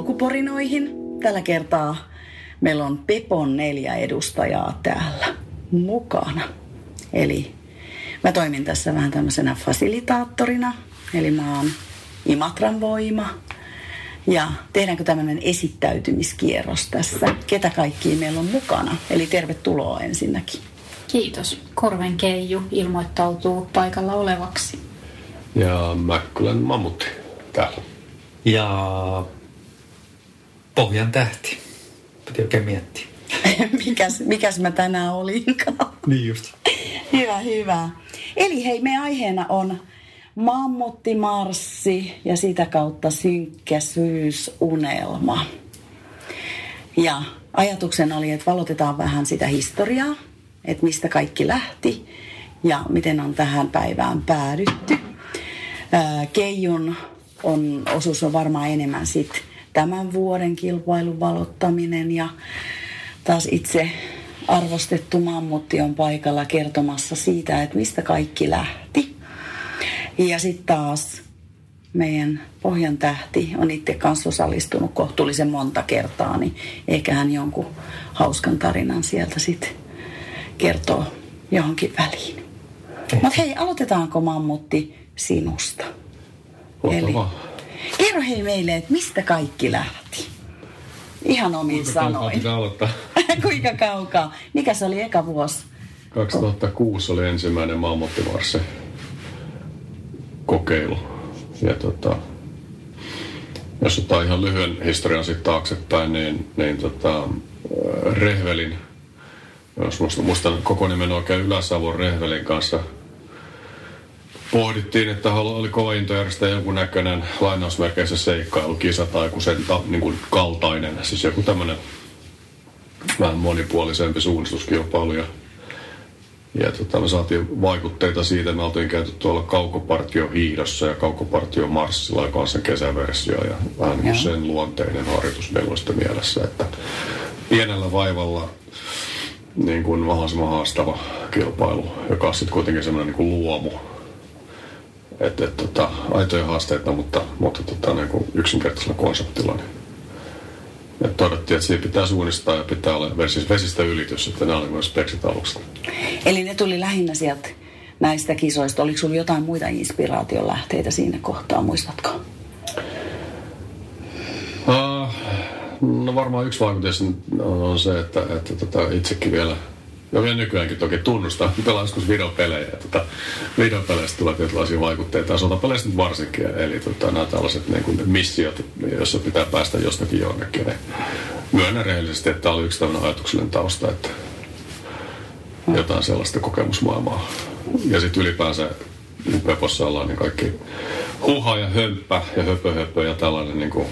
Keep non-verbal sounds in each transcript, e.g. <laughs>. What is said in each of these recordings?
polkuporinoihin. Tällä kertaa meillä on Pepon neljä edustajaa täällä mukana. Eli mä toimin tässä vähän tämmöisenä fasilitaattorina, eli mä oon Imatran voima. Ja tehdäänkö tämmöinen esittäytymiskierros tässä? Ketä kaikkia meillä on mukana? Eli tervetuloa ensinnäkin. Kiitos. Korven Keiju ilmoittautuu paikalla olevaksi. Ja Mäkkylän mammutti täällä. Ja Pohjan tähti. Piti oikein miettiä. <laughs> mikäs, mikäs mä tänään olinkaan? Niin just. <laughs> hyvä, hyvä. Eli hei, me aiheena on mammuttimarssi ja sitä kautta synkkä syysunelma. Ja ajatuksen oli, että valotetaan vähän sitä historiaa, että mistä kaikki lähti ja miten on tähän päivään päädytty. Keijun on, osuus on varmaan enemmän sit tämän vuoden kilpailun valottaminen ja taas itse arvostettu mammutti on paikalla kertomassa siitä, että mistä kaikki lähti. Ja sitten taas meidän Pohjan tähti on itse kanssa osallistunut kohtuullisen monta kertaa, niin ehkä hän jonkun hauskan tarinan sieltä sitten kertoo johonkin väliin. Mutta hei, aloitetaanko mammutti sinusta? Eli, kerro hei meille, että mistä kaikki lähti? Ihan omin Kuinka sanoin. pitää aloittaa? <laughs> Kuinka kaukaa? Mikä se oli eka vuosi? 2006 oli ensimmäinen mammuttimarssi kokeilu. Ja tota, jos ottaa ihan lyhyen historian sitten taaksepäin, niin, niin tota, Rehvelin, jos muistan, muistan koko nimen oikein Ylä-Savon Rehvelin kanssa pohdittiin, että oli kova into järjestää jonkun näköinen lainausmerkeissä seikkailukisa tai joku sen ta, niin kuin kaltainen, siis joku tämmöinen vähän monipuolisempi suunnistuskilpailu. Ja, ja tota, me saatiin vaikutteita siitä, me oltiin käyty tuolla kaukopartio hiidossa ja kaukopartio marssilla, joka on sen kesäversio ja vähän niin kuin sen luonteinen harjoitus meillä mielessä, että pienellä vaivalla niin kuin mahdollisimman haastava kilpailu, joka on sitten kuitenkin semmoinen niin kuin luomu. Että et, tota, aitoja haasteita, mutta, mutta tota, niin kuin yksinkertaisella konseptilla. Niin ja todettiin, että siinä pitää suunnistaa ja pitää olla vesistä, vesistä ylitys, että nämä oli myös speksit aluksi. Eli ne tuli lähinnä sieltä näistä kisoista. Oliko sinulla jotain muita inspiraation lähteitä siinä kohtaa, muistatko? Uh, no varmaan yksi vaikutus on se, että, että tota, itsekin vielä ja vielä nykyäänkin toki tunnustaa, pelaan joskus videopelejä. Tota, videopeleistä tulee tietynlaisia vaikutteita, sotapeleistä nyt varsinkin. Eli tota, nämä tällaiset niin kuin missiot, joissa pitää päästä jostakin jonnekin. Niin myönnän rehellisesti, että tämä oli yksi tämmöinen ajatuksellinen tausta, että jotain sellaista kokemusmaailmaa. Ja sitten ylipäänsä Pepossa ollaan niin kaikki huha ja hömppä ja höpö, höpö ja tällainen niin kuin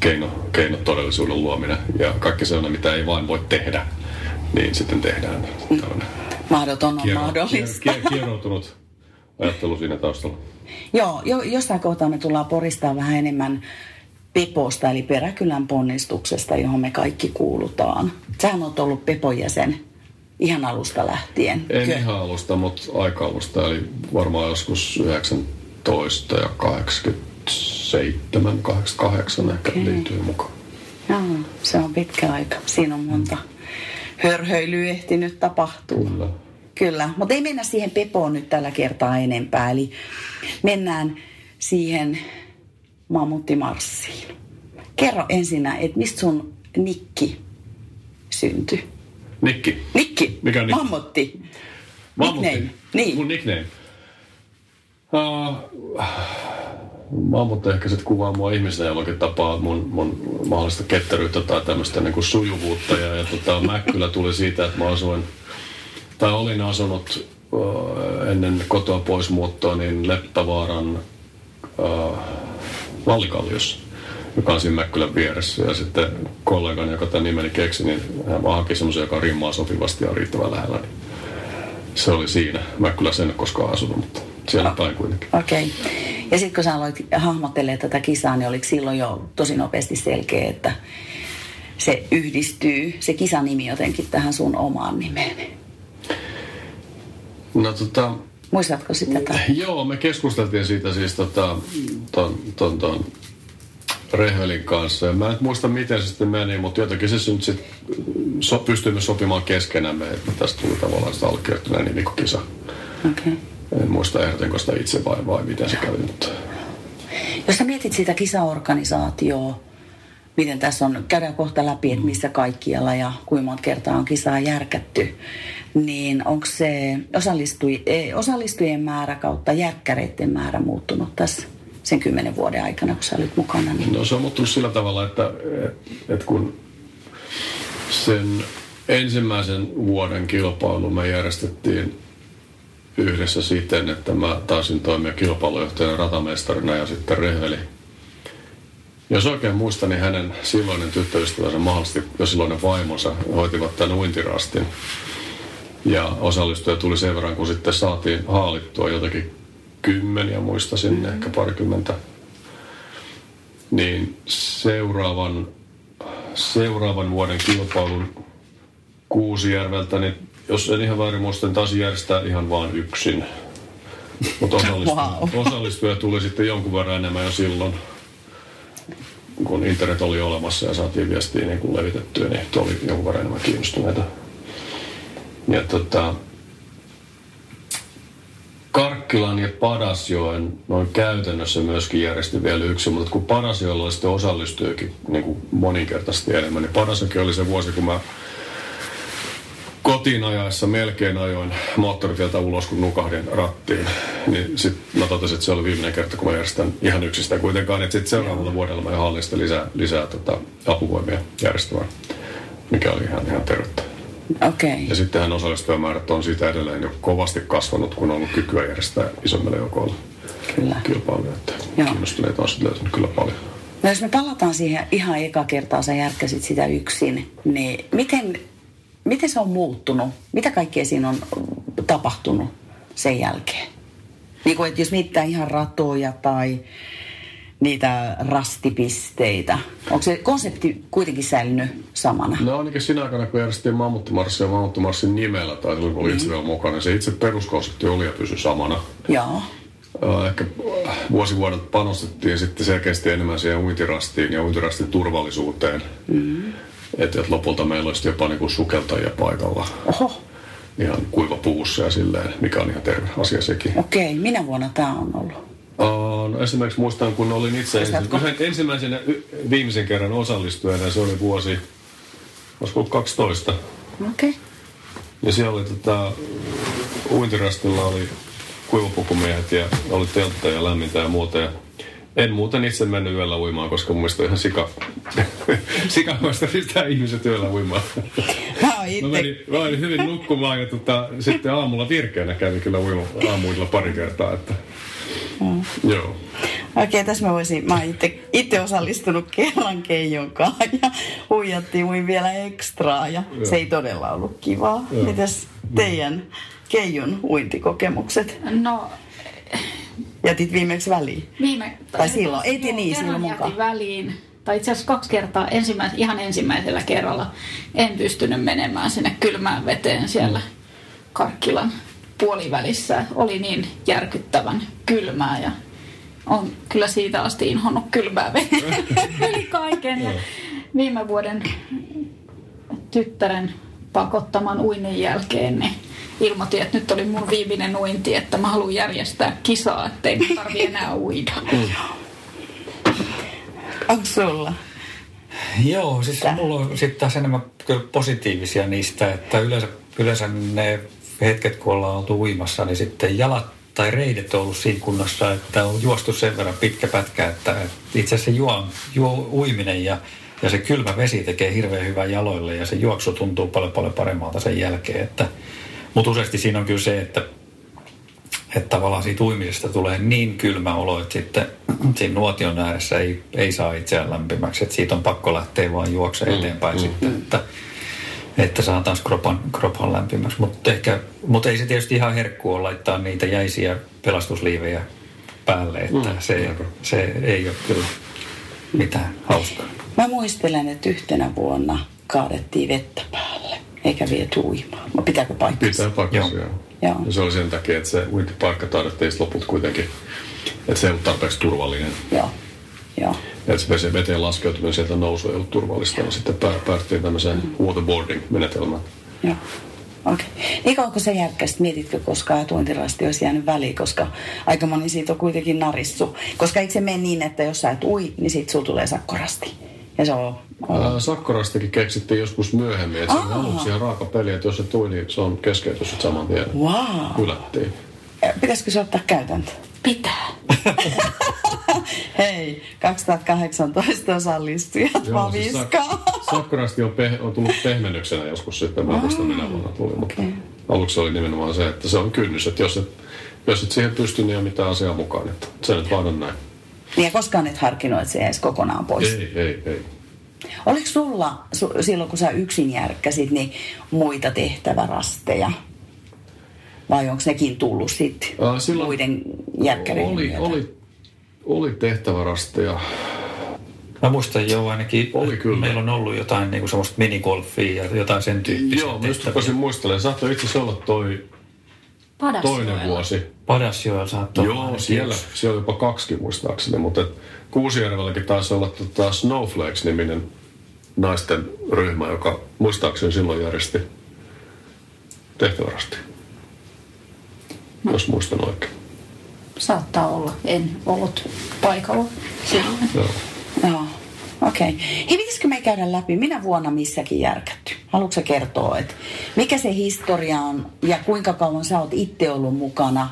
keino, keino todellisuuden luominen. Ja kaikki sellainen, mitä ei vain voi tehdä niin sitten tehdään tällainen Mahdoton on mahdollista. kier- kieroutunut ajattelu siinä taustalla. Joo, jo, jossain kohtaa me tullaan poristaa vähän enemmän Peposta, eli Peräkylän ponnistuksesta, johon me kaikki kuulutaan. Sähän oot ollut Pepon jäsen ihan alusta lähtien. En Kyllä. ihan alusta, mutta aika alusta, eli varmaan joskus 19 ja 87, 88 ehkä Okei. liittyy mukaan. Joo, se on pitkä aika. Siinä on monta hörhöilyä ehtinyt tapahtua. Kyllä. Kyllä, mutta ei mennä siihen Pepoon nyt tällä kertaa enempää. Eli mennään siihen mammuttimarssiin. Kerro ensinnä, että mistä sun nikki syntyi? Nikki. Nikki? Mikä nikki? Mammutti. Mammutti. Nickname. Niin. Mun nickname. Uh, Mammut ehkä sitten kuvaa mua ihmisenä jollakin tapaa mun, mun mahdollista ketteryyttä tai tämmöistä niin sujuvuutta. Ja, ja tota, Mäkkylä tuli siitä, että mä asuin, tai olin asunut uh, ennen kotoa pois muuttoa, niin Leppävaaran uh, Vallikalliossa joka on siinä Mäkkylän vieressä. Ja sitten kollegani, joka tämän nimeni keksi, niin hän vaan haki semmoisen, joka rimmaa sopivasti ja riittävän lähellä. Niin se oli siinä. Mäkkylässä en ole koskaan asunut, mutta siellä päin kuitenkin. Okei. Okay. Ja sitten kun sä aloit hahmottelemaan tätä kisaa, niin oliko silloin jo tosi nopeasti selkeä, että se yhdistyy, se kisanimi jotenkin tähän sun omaan nimeen. No tota, Muistatko sitä? Tai? joo, me keskusteltiin siitä siis tota, ton, ton, ton Rehvelin kanssa. Ja mä en muista, miten se sitten meni, mutta jotenkin se nyt sit so, pystyimme sopimaan keskenämme, että tästä tuli tavallaan sitä allekirjoittuneen nimikokisa. Okay. En muista ehdotinko sitä itse vai, vai miten se kävi, mutta Jos sä mietit sitä kisaorganisaatioa, miten tässä on, käydään kohta läpi, että missä kaikkialla ja kuinka monta kertaa on kisaa järkätty, niin onko se osallistui, eh, osallistujien määrä kautta järkkäreiden määrä muuttunut tässä sen kymmenen vuoden aikana, kun sä olit mukana? Niin... No se on muuttunut sillä tavalla, että, että kun sen ensimmäisen vuoden kilpailu me järjestettiin yhdessä siten, että mä taisin toimia kilpailujohtajana ratamestarina ja sitten Rehveli. Jos oikein muistan, niin hänen silloinen tyttöystävänsä mahdollisesti jo silloinen vaimonsa hoitivat tämän uintirastin. Ja osallistuja tuli sen verran, kun sitten saatiin haalittua jotakin kymmeniä muista sinne, ehkä parikymmentä. Niin seuraavan, seuraavan vuoden kilpailun Kuusijärveltä, niin jos en ihan väärin muista, niin taas järjestää ihan vain yksin. Mutta <laughs> osallistuja, Wow. osallistuja tuli sitten jonkun verran enemmän jo silloin, kun internet oli olemassa ja saatiin viestiä niin kuin levitettyä, niin oli jonkun verran enemmän kiinnostuneita. Ja tota, Karkkilan ja Padasjoen noin käytännössä myöskin järjesti vielä yksi, mutta kun Padasjoella oli sitten osallistujakin niin kuin moninkertaisesti enemmän, niin Padasjoki oli se vuosi, kun mä kotiin ajaessa melkein ajoin moottoritieltä ulos, kun nukahdin rattiin. Niin sitten mä totesin, että se oli viimeinen kerta, kun mä järjestän ihan yksistä kuitenkaan. Että sitten seuraavalla vuodella mä hallin sitä lisää, lisää tota, apuvoimia järjestämään, mikä oli ihan, ihan tervettä. Okay. Ja sittenhän osallistujamäärät on siitä edelleen jo kovasti kasvanut, kun on ollut kykyä järjestää isommille joukoille Kyllä. kilpailuja. Että Joo. kiinnostuneita on sitten löytynyt kyllä paljon. No jos me palataan siihen ihan eka kertaa, sä järkkäsit sitä yksin, niin miten, miten se on muuttunut? Mitä kaikkea siinä on tapahtunut sen jälkeen? Niin kuin, että jos mietitään ihan ratoja tai niitä rastipisteitä. Onko se konsepti kuitenkin säilynyt samana? No ainakin siinä aikana, kun järjestettiin Mammuttimarssia ja Mammuttimarssin nimellä, tai silloin kun oli itse vielä mukana, niin se itse peruskonsepti oli ja pysyi samana. Joo. Äh, Ehkä vuosi vuodelta panostettiin sitten selkeästi enemmän siihen uintirastiin ja uintirastin turvallisuuteen. Mm-hmm. Että et lopulta meillä olisi jopa niinku sukeltajia paikalla Oho, ihan kuiva puussa ja silleen, mikä on ihan terve asia sekin. okei. Minä vuonna tämä on ollut? Uh, no esimerkiksi muistan, kun olin itse ensimmäisen y- viimeisen kerran osallistujana, ja se oli vuosi, olisiko ollut 12. Okei. Ja siellä oli tota, uintirastilla oli kuivapukumiehet ja oli teltta ja lämmintä ja muuta. Ja en muuten itse mennyt yöllä uimaan, koska mun mielestä on ihan sika, <laughs> sikamaista pistää ihmiset yöllä uimaan. Mä oon Mä itse menin, mä menin hyvin nukkumaan ja tota, sitten aamulla virkeänä kävin kyllä uima, aamuilla pari kertaa. Että, Mm. Joo. Okei, tässä mä voisin, mä oon itse, itse osallistunut kerran Keijon kanssa ja huijattiin uin vielä ekstraa ja se ei todella ollut kivaa. Joo. Mitäs teidän Keijon uintikokemukset? No Jätit viimeksi väliin? viime... Tai silloin, ei te niin, silloin mukaan. väliin. Tai itse asiassa kaksi kertaa, ensimmäis, ihan ensimmäisellä kerralla en pystynyt menemään sinne kylmään veteen siellä Karkkilan puolivälissä. Oli niin järkyttävän kylmää ja on kyllä siitä asti inhonnut kylmää vettä <laughs> yli kaiken. Ja viime vuoden tyttären pakottaman uinnin jälkeen niin ilmoitin, että nyt oli mun viimeinen uinti, että mä haluan järjestää kisaa, ettei tarvi enää uida. <laughs> Onko sulla? Joo, siis Tää. mulla on sitten taas enemmän kyllä positiivisia niistä, että yleensä, yleensä ne hetket, kun ollaan oltu uimassa, niin sitten jalat tai reidet on ollut siinä kunnossa, että on juostu sen verran pitkä pätkä, että että itse asiassa juo, juo uiminen ja, ja se kylmä vesi tekee hirveän hyvää jaloille ja se juoksu tuntuu paljon paljon paremmalta sen jälkeen. Että, mutta useasti siinä on kyllä se, että että tavallaan siitä uimisesta tulee niin kylmä olo, että sitten siinä nuotion ääressä ei, ei saa itseään lämpimäksi. Että siitä on pakko lähteä vaan juoksemaan Mm, eteenpäin mm. sitten, että, että saa taas kropan, kropan lämpimäksi. Mutta mutta ei se tietysti ihan herkku ole laittaa niitä jäisiä pelastusliivejä päälle, että Mm, se, se ei ole kyllä mitään hauskaa. Mä muistelen, että yhtenä vuonna kaadettiin vettä päälle, eikä viety uimaan. No, pitääkö paikkansa? Pitää paikkansa, Joo. joo. Ja se oli sen takia, että se uintipaikka taidettiin lopulta kuitenkin, että se ei ollut tarpeeksi turvallinen. Joo. Joo. Ja että se vesi- veteen laskeutuminen sieltä nousu ei ollut turvallista, ja sitten pää- päädyttiin tämmöiseen waterboarding-menetelmään. Joo. Okei. Niin kauan kun sä järkkäsit, mietitkö koskaan, että uintirasti olisi jäänyt väliin, koska aika moni siitä on kuitenkin narissu. Koska eikö se mene niin, että jos sä et ui, niin sit sulla tulee sakkorasti. Ja se on... Ää, Sakkorastakin keksittiin joskus myöhemmin, että se on ihan raaka peli, että jos se tuli, niin se on keskeytys saman tien. Wow. Hylättiin. Pitäisikö se ottaa käytäntö? Pitää. <laughs> Hei, 2018 osallistujat Joo, siis vaviskaa. sak- sakkorasti on, peh- on tullut pehmennyksenä joskus sitten, mä en muista minä vuonna tuli, mutta okei. aluksi oli nimenomaan se, että se on kynnys, että jos et, jos et siihen pysty, niin ei ole mitään asiaa mukaan, että se nyt vaan on näin. Niin ja koskaan et harkinnut, että se jäisi kokonaan pois. Ei, ei, ei. Oliko sulla su, silloin, kun sä yksin järkkäsit, niin muita tehtävärasteja? Vai onko nekin tullut sitten silloin muiden järkkäreiden Oli, myötä? oli, oli tehtävärasteja. Mä muistan jo ainakin, Oli kyllä. meillä on ollut jotain niin kuin semmoista minigolfia ja jotain sen tyyppisiä Joo, mä just rupesin muistelemaan. Saattoi itse asiassa olla toi toinen vuosi. Padasjoella saattoi olla Joo, siellä, yksi. siellä oli jopa kaksikin muistaakseni, mutta et Kuusijärvelläkin taisi olla tota Snowflakes-niminen naisten ryhmä, joka muistaakseni silloin järjesti tehtävärasti. Jos muistan oikein. Saattaa olla. En ollut paikalla silloin. Joo. Okei. Okay. Hei, pitäisikö me käydä läpi, minä vuonna missäkin järkätty? Haluatko kertoa, että mikä se historia on ja kuinka kauan sä oot itse ollut mukana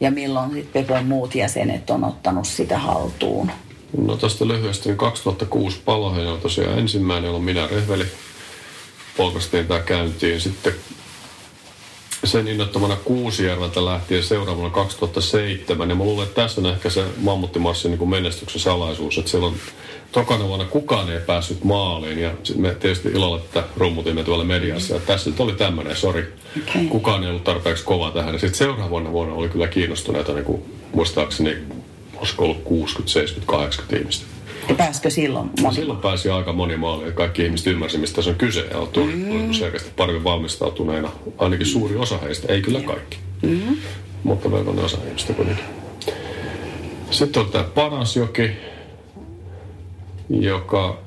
ja milloin sitten Pepon muut jäsenet on ottanut sitä haltuun? No tästä lyhyesti, niin 2006 Palohen on tosiaan ensimmäinen, jolloin minä rehveli polkastiin tämä käyntiin. Sitten sen innoittamana Kuusijärveltä lähtien seuraavana 2007. Ja mä luulen, että tässä on ehkä se mammuttimarssin niin menestyksen salaisuus, että silloin tokana vuonna kukaan ei päässyt maaliin. Ja me tietysti ilolla tätä rummutimme tuolla mediassa. Ja tässä nyt oli tämmöinen, sori, Okei. kukaan ei ollut tarpeeksi kova tähän. Ja sitten seuraavana vuonna oli kyllä kiinnostuneita, niin kuin, muistaakseni, olisiko ollut 60, 70, 80 ihmistä. Ja pääskö silloin No moni? silloin pääsi aika moni maali ja kaikki ihmiset ymmärsi, mistä se on kyse. Ja tuli mm. selkeästi paremmin valmistautuneena. Ainakin suuri osa heistä, ei kyllä kaikki. Mm. Mutta melkoinen osa ihmistä kuitenkin. Sitten on tämä Parasjoki, joka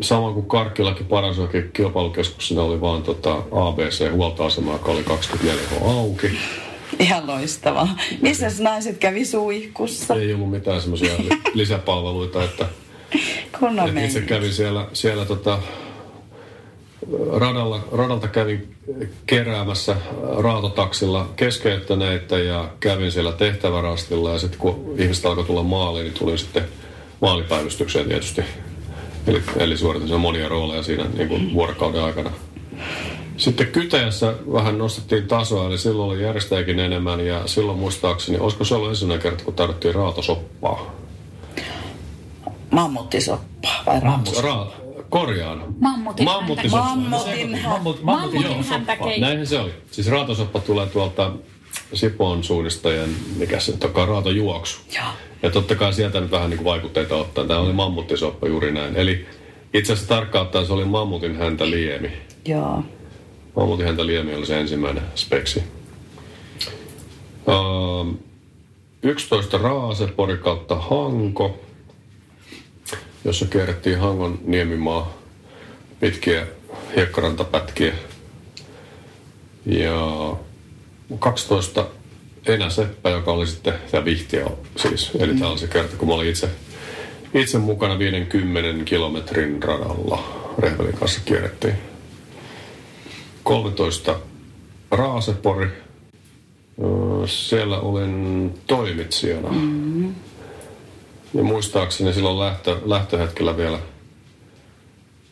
samoin kuin Karkkilakin Parasjoki kilpailukeskuksena oli vaan tota ABC-huoltoasema, joka oli 24 H auki. Ihan loistavaa. Missä naiset kävi suihkussa? Ei ollut mitään semmoisia lisäpalveluita, että Kunnon Et itse kävin siellä, siellä tota, radalla, radalta kävin keräämässä raatotaksilla keskeyttäneitä ja kävin siellä tehtävärastilla ja sitten kun ihmiset alkoi tulla maaliin, niin tulin sitten maalipäivystykseen tietysti. Eli, eli suoritin monia rooleja siinä niin kuin vuorokauden aikana. Sitten Kyteessä vähän nostettiin tasoa, eli silloin oli järjestäjäkin enemmän ja silloin muistaakseni, olisiko se ollut ensimmäinen kerta, kun tarvittiin raatosoppaa? Mammuttisoppaa vai Mammut. Ra- korjaan. Mammutin Mammuttisoppa. Mammutin. Mammut, Mammutin joo. häntä. Näinhän se oli. Siis raatosoppa tulee tuolta Sipoon suunnistajien, mikä se nyt onkaan, raatojuoksu. Joo. Ja totta kai sieltä nyt vähän niin kuin vaikutteita ottaa. Tämä oli mammuttisoppa juuri näin. Eli itse asiassa tarkkaan ottaen se oli mammutin häntä liemi. Joo. Mammutin häntä liemi oli se ensimmäinen speksi. Uh, 11 Raase, Pori kautta Hanko, jossa kierrettiin Hangon niemimaa pitkiä hiekkarantapätkiä. Ja 12 Enä Seppä, joka oli sitten tämä Vihtiä siis. Eli tämä oli se kerta, kun mä olin itse, itse mukana 50 kilometrin radalla. Rehvelin kanssa kierrettiin. 13 Raasepori. Siellä olin toimitsijana. Mm-hmm. Ja muistaakseni silloin lähtö, lähtöhetkellä vielä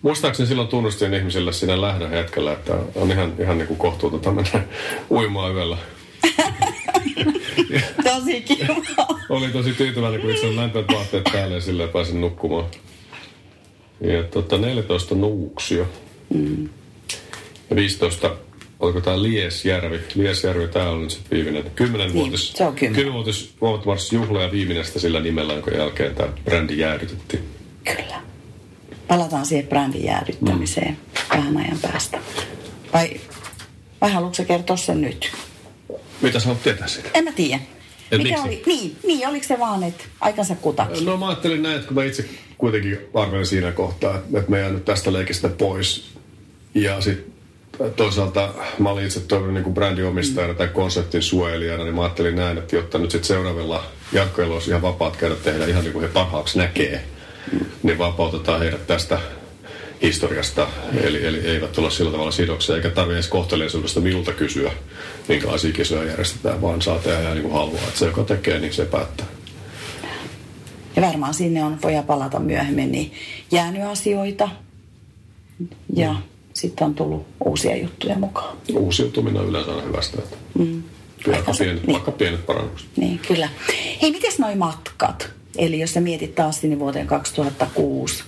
Muistaakseni silloin tunnustin ihmisille siinä lähdön hetkellä, että on ihan, ihan niin kuin kohtuutonta mennä <laughs> uimaan yöllä. <laughs> Tosi kiva. Oli tosi tyytyväinen, kun itse on lämpöät vaatteet päälle ja silleen pääsin nukkumaan. Ja tota, 14 Nuuksio. Mm. Ja 15, oliko tämä Liesjärvi? Liesjärvi, tämä on nyt sitten viimeinen. 10 vuotis, Niin, se on kymmenen. 10 vuotis juhla ja viimeinen sitä sillä nimellä, jonka jälkeen tämä brändi jäädytettiin. Kyllä. Palataan siihen brändin jäädyttämiseen vähän ajan päästä. Vai, vai haluatko sä kertoa sen nyt? Mitä sä haluat tietää siitä? En mä tiedä. Et Mikä miksi? oli, niin, niin, oliko se vaan, että aikansa kutakin? No mä ajattelin näin, että kun mä itse kuitenkin arvelin siinä kohtaa, että, mä jään nyt tästä leikistä pois. Ja sitten toisaalta mä olin itse toiminut niin brändiomistajana tai konseptin suojelijana, niin mä ajattelin näin, että jotta nyt sitten seuraavilla jatkoilla olisi ihan vapaat käydä tehdä ihan niin kuin he parhaaksi näkee, niin vapautetaan heidät tästä historiasta, eli, eli eivät ole sillä tavalla sidoksia, eikä tarvitse edes kohteliaisuudesta minulta kysyä, minkälaisia kisoja järjestetään, vaan saa tehdä ihan niin kuin haluaa. Että se, joka tekee, niin se päättää. Ja varmaan sinne on, voi palata myöhemmin, niin jäänyt asioita. Ja mm. Sitten on tullut uusia juttuja mukaan. Uusiutuminen on yleensä aina hyvästä. Että mm. vaikka, pienet, niin. vaikka pienet parannukset. Niin, kyllä. Hei, miten noi matkat? Eli jos sä mietit taas sinne vuoteen 2006,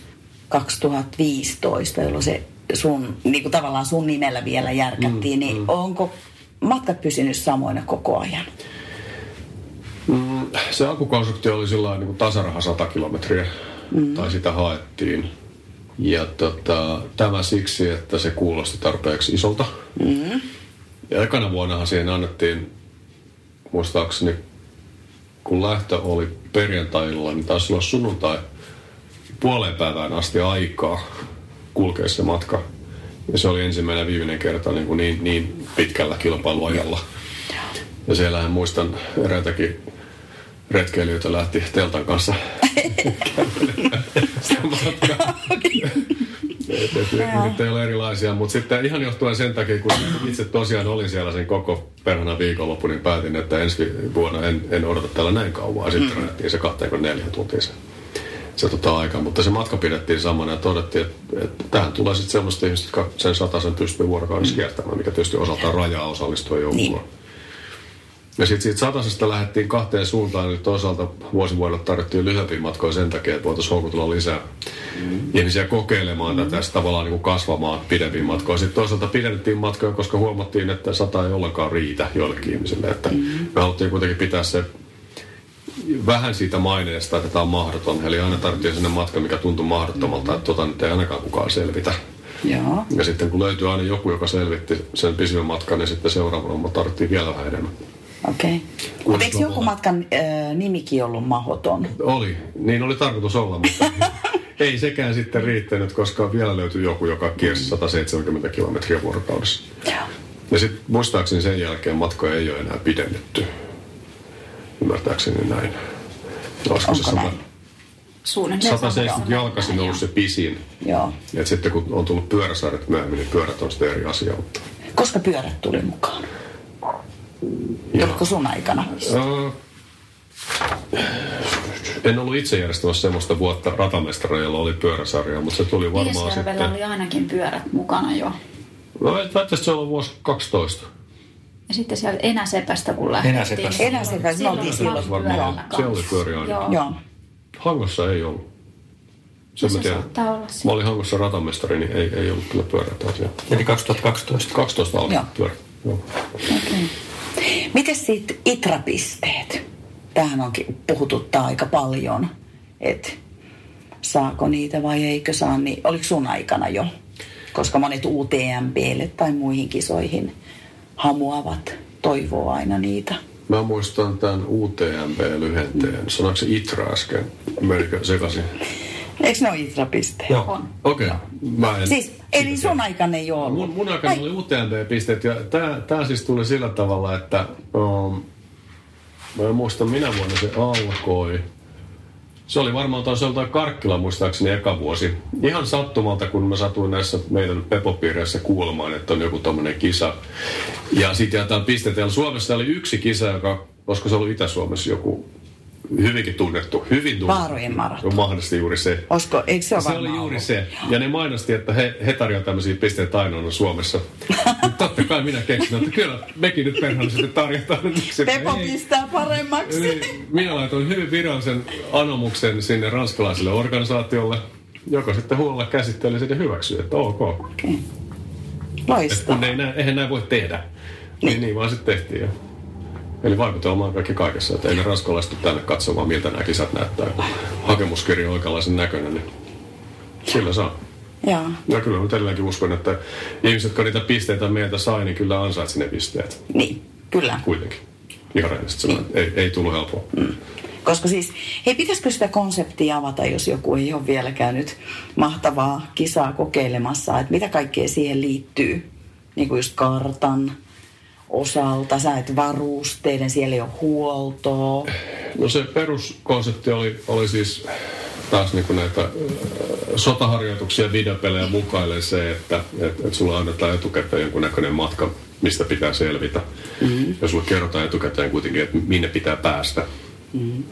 2015, jolloin se sun, niin kuin tavallaan sun nimellä vielä järkättiin, mm, niin mm. onko matkat pysynyt samoina koko ajan? Mm, se alkukonstruktio oli sillä niin tasaraha 100 kilometriä, mm. tai sitä haettiin. Ja tota, tämä siksi, että se kuulosti tarpeeksi isolta. Mm. Ja ekana vuonnahan siihen annettiin, muistaakseni, kun lähtö oli perjantailla, niin taisi olla sunnuntai puoleen päivään asti aikaa kulkea se matka. Ja se oli ensimmäinen viimeinen kerta niin, kuin niin, niin pitkällä kilpailuajalla. Ja siellähän muistan eräitäkin retkeilijöitä lähti teltan kanssa <laughs> matkaa. Et, ei ole erilaisia, mutta sitten ihan johtuen sen takia, kun itse tosiaan olin siellä sen koko perhana viikonloppu, niin päätin, että ensi vuonna en, en odota täällä näin kauan. Sitten mm. se 24 tuntia se, se tota aika, mutta se matka pidettiin samana ja todettiin, että, että tähän tulee sitten semmoista ihmistä, jotka sen sen pystyy vuorokaudessa kiertämään, mikä tietysti osaltaan rajaa osallistua joukkoon. Niin. Ja sitten siitä satasesta lähdettiin kahteen suuntaan, eli toisaalta vuosivuodelle tarvittiin lyhyempiä matkoja sen takia, että voitaisiin houkutella lisää mm. ihmisiä kokeilemaan mm. tätä ja tavallaan niin kuin kasvamaan pidempiä matkoja. Sitten toisaalta pidennettiin matkoja, koska huomattiin, että sata ei ollenkaan riitä joillekin ihmisille. Että mm. Me haluttiin kuitenkin pitää se vähän siitä maineesta, että tämä on mahdoton. Eli aina tarvittiin sinne matka, mikä tuntui mahdottomalta, että tota nyt ei ainakaan kukaan selvitä. Joo. Ja sitten kun löytyi aina joku, joka selvitti sen pysyvän matkan, niin sitten seuraavana tarvittiin vielä vähän enemmän. Okei. Okay. Mutta eikö joku matkan äh, nimikin ollut mahoton? Oli, niin oli tarkoitus olla, mutta ei sekään sitten riittänyt, koska vielä löytyi joku, joka kiersi 170 kilometriä vuorokaudessa. Joo. Ja sitten muistaakseni sen jälkeen matkoja ei ole enää pidennetty. Ymmärtääkseni näin. Olisiko se Onko sama? näin? Suunnilleen 170 jalkaisin on ollut se pisin. Joo. Ja sitten kun on tullut pyöräsarjat myöhemmin, niin pyörät on sitten eri asia. Koska pyörät tuli mukaan? Ja, Tuliko sun aikana? En ollut itse järjestämässä semmoista vuotta ratamestareilla, jolla oli pyöräsarja, mutta se tuli varmaan Iesjärvellä sitten... oli ainakin pyörät mukana jo. No, väittäisi se olla vuosi 12. Ja sitten siellä Enäsepästä kun lähdettiin. Enäsepästä. niin Enäsepästä, me silloin oli silloin varmaan. Se oli pyöriä aina. Joo. Joo. Hangossa ei ollut. Sen Se mä tiedän. se. Mä olin Hangossa ratamestari, niin ei, ei ollut kyllä pyörät asia. Eli 2012. 12 alkoi Joo. pyörät. Joo. Okay. Miten sitten itrapisteet? Tähän onkin puhututtaa aika paljon, että saako niitä vai eikö saa, niin oliko sun aikana jo? Koska monet UTMPlle tai muihin kisoihin hamuavat, toivoo aina niitä. Mä muistan tämän UTMP-lyhenteen. Sanoiko se ITRA äsken? Menikö sekaisin? Eikö ne ole itrapisteet? Joo. On. Okei. Okay. Mä en... Siis, eli sun aikana ei ole ollut? Mun, mun aikana oli UTMP-pisteet ja tää, tää siis tuli sillä tavalla, että um, mä en muista minä vuonna se alkoi. Se oli varmaan taas joltain Karkkila muistaakseni eka vuosi. Ihan sattumalta, kun mä satuin näissä meidän pepopiireissä kuulemaan, että on joku tommonen kisa. Ja sitten jaetaan pisteitä. Ja Suomessa oli yksi kisa, joka, olisiko se ollut Itä-Suomessa joku hyvinkin tunnettu, hyvin tunnettu. Vaarojen maraton. On mahdollisesti juuri se. Olisiko, eikö se ole Se oli juuri ollut? se. Ja ne mainosti, että he, he tarjoavat tämmöisiä pisteitä ainoana Suomessa. <laughs> Totta kai minä keksin, että kyllä mekin nyt perhana sitten tarjotaan. Pepo pistää paremmaksi. Niin, minä laitoin hyvin virallisen anomuksen sinne ranskalaiselle organisaatiolle, joka sitten huolella käsitteli sen ja hyväksyi, että ok. Okay. Loistavaa. kun ei näin, eihän näin voi tehdä. Niin, niin vaan sitten tehtiin. Ja... Eli vaikutelma on kaikki kaikessa, että ei ne ranskalaiset tänne katsomaan, miltä nämä kisat näyttää. Hakemuskirja on oikeanlaisen näköinen, niin sillä saa. Joo. Ja kyllä mä edelleenkin uskon, että ihmiset, jotka niitä pisteitä meiltä sai, niin kyllä ansaitsi ne pisteet Niin, kyllä. kuitenkin. Ihan rehellisesti sanoen. Ei, ei tullut helppoa. Mm. Koska siis, hei, pitäisikö sitä konseptia avata, jos joku ei ole vielä käynyt mahtavaa kisaa kokeilemassa, että mitä kaikkea siihen liittyy? Niin kuin just kartan osalta, sä et varusteiden, siellä ei ole huoltoa. No se peruskonsepti oli, oli siis taas niin kuin näitä sotaharjoituksia videopelejä mukailee se, että et, et sulla annetaan etukäteen jonkunnäköinen matka, mistä pitää selvitä. Mm-hmm. Ja sulle kerrotaan etukäteen kuitenkin, että minne pitää päästä mm-hmm.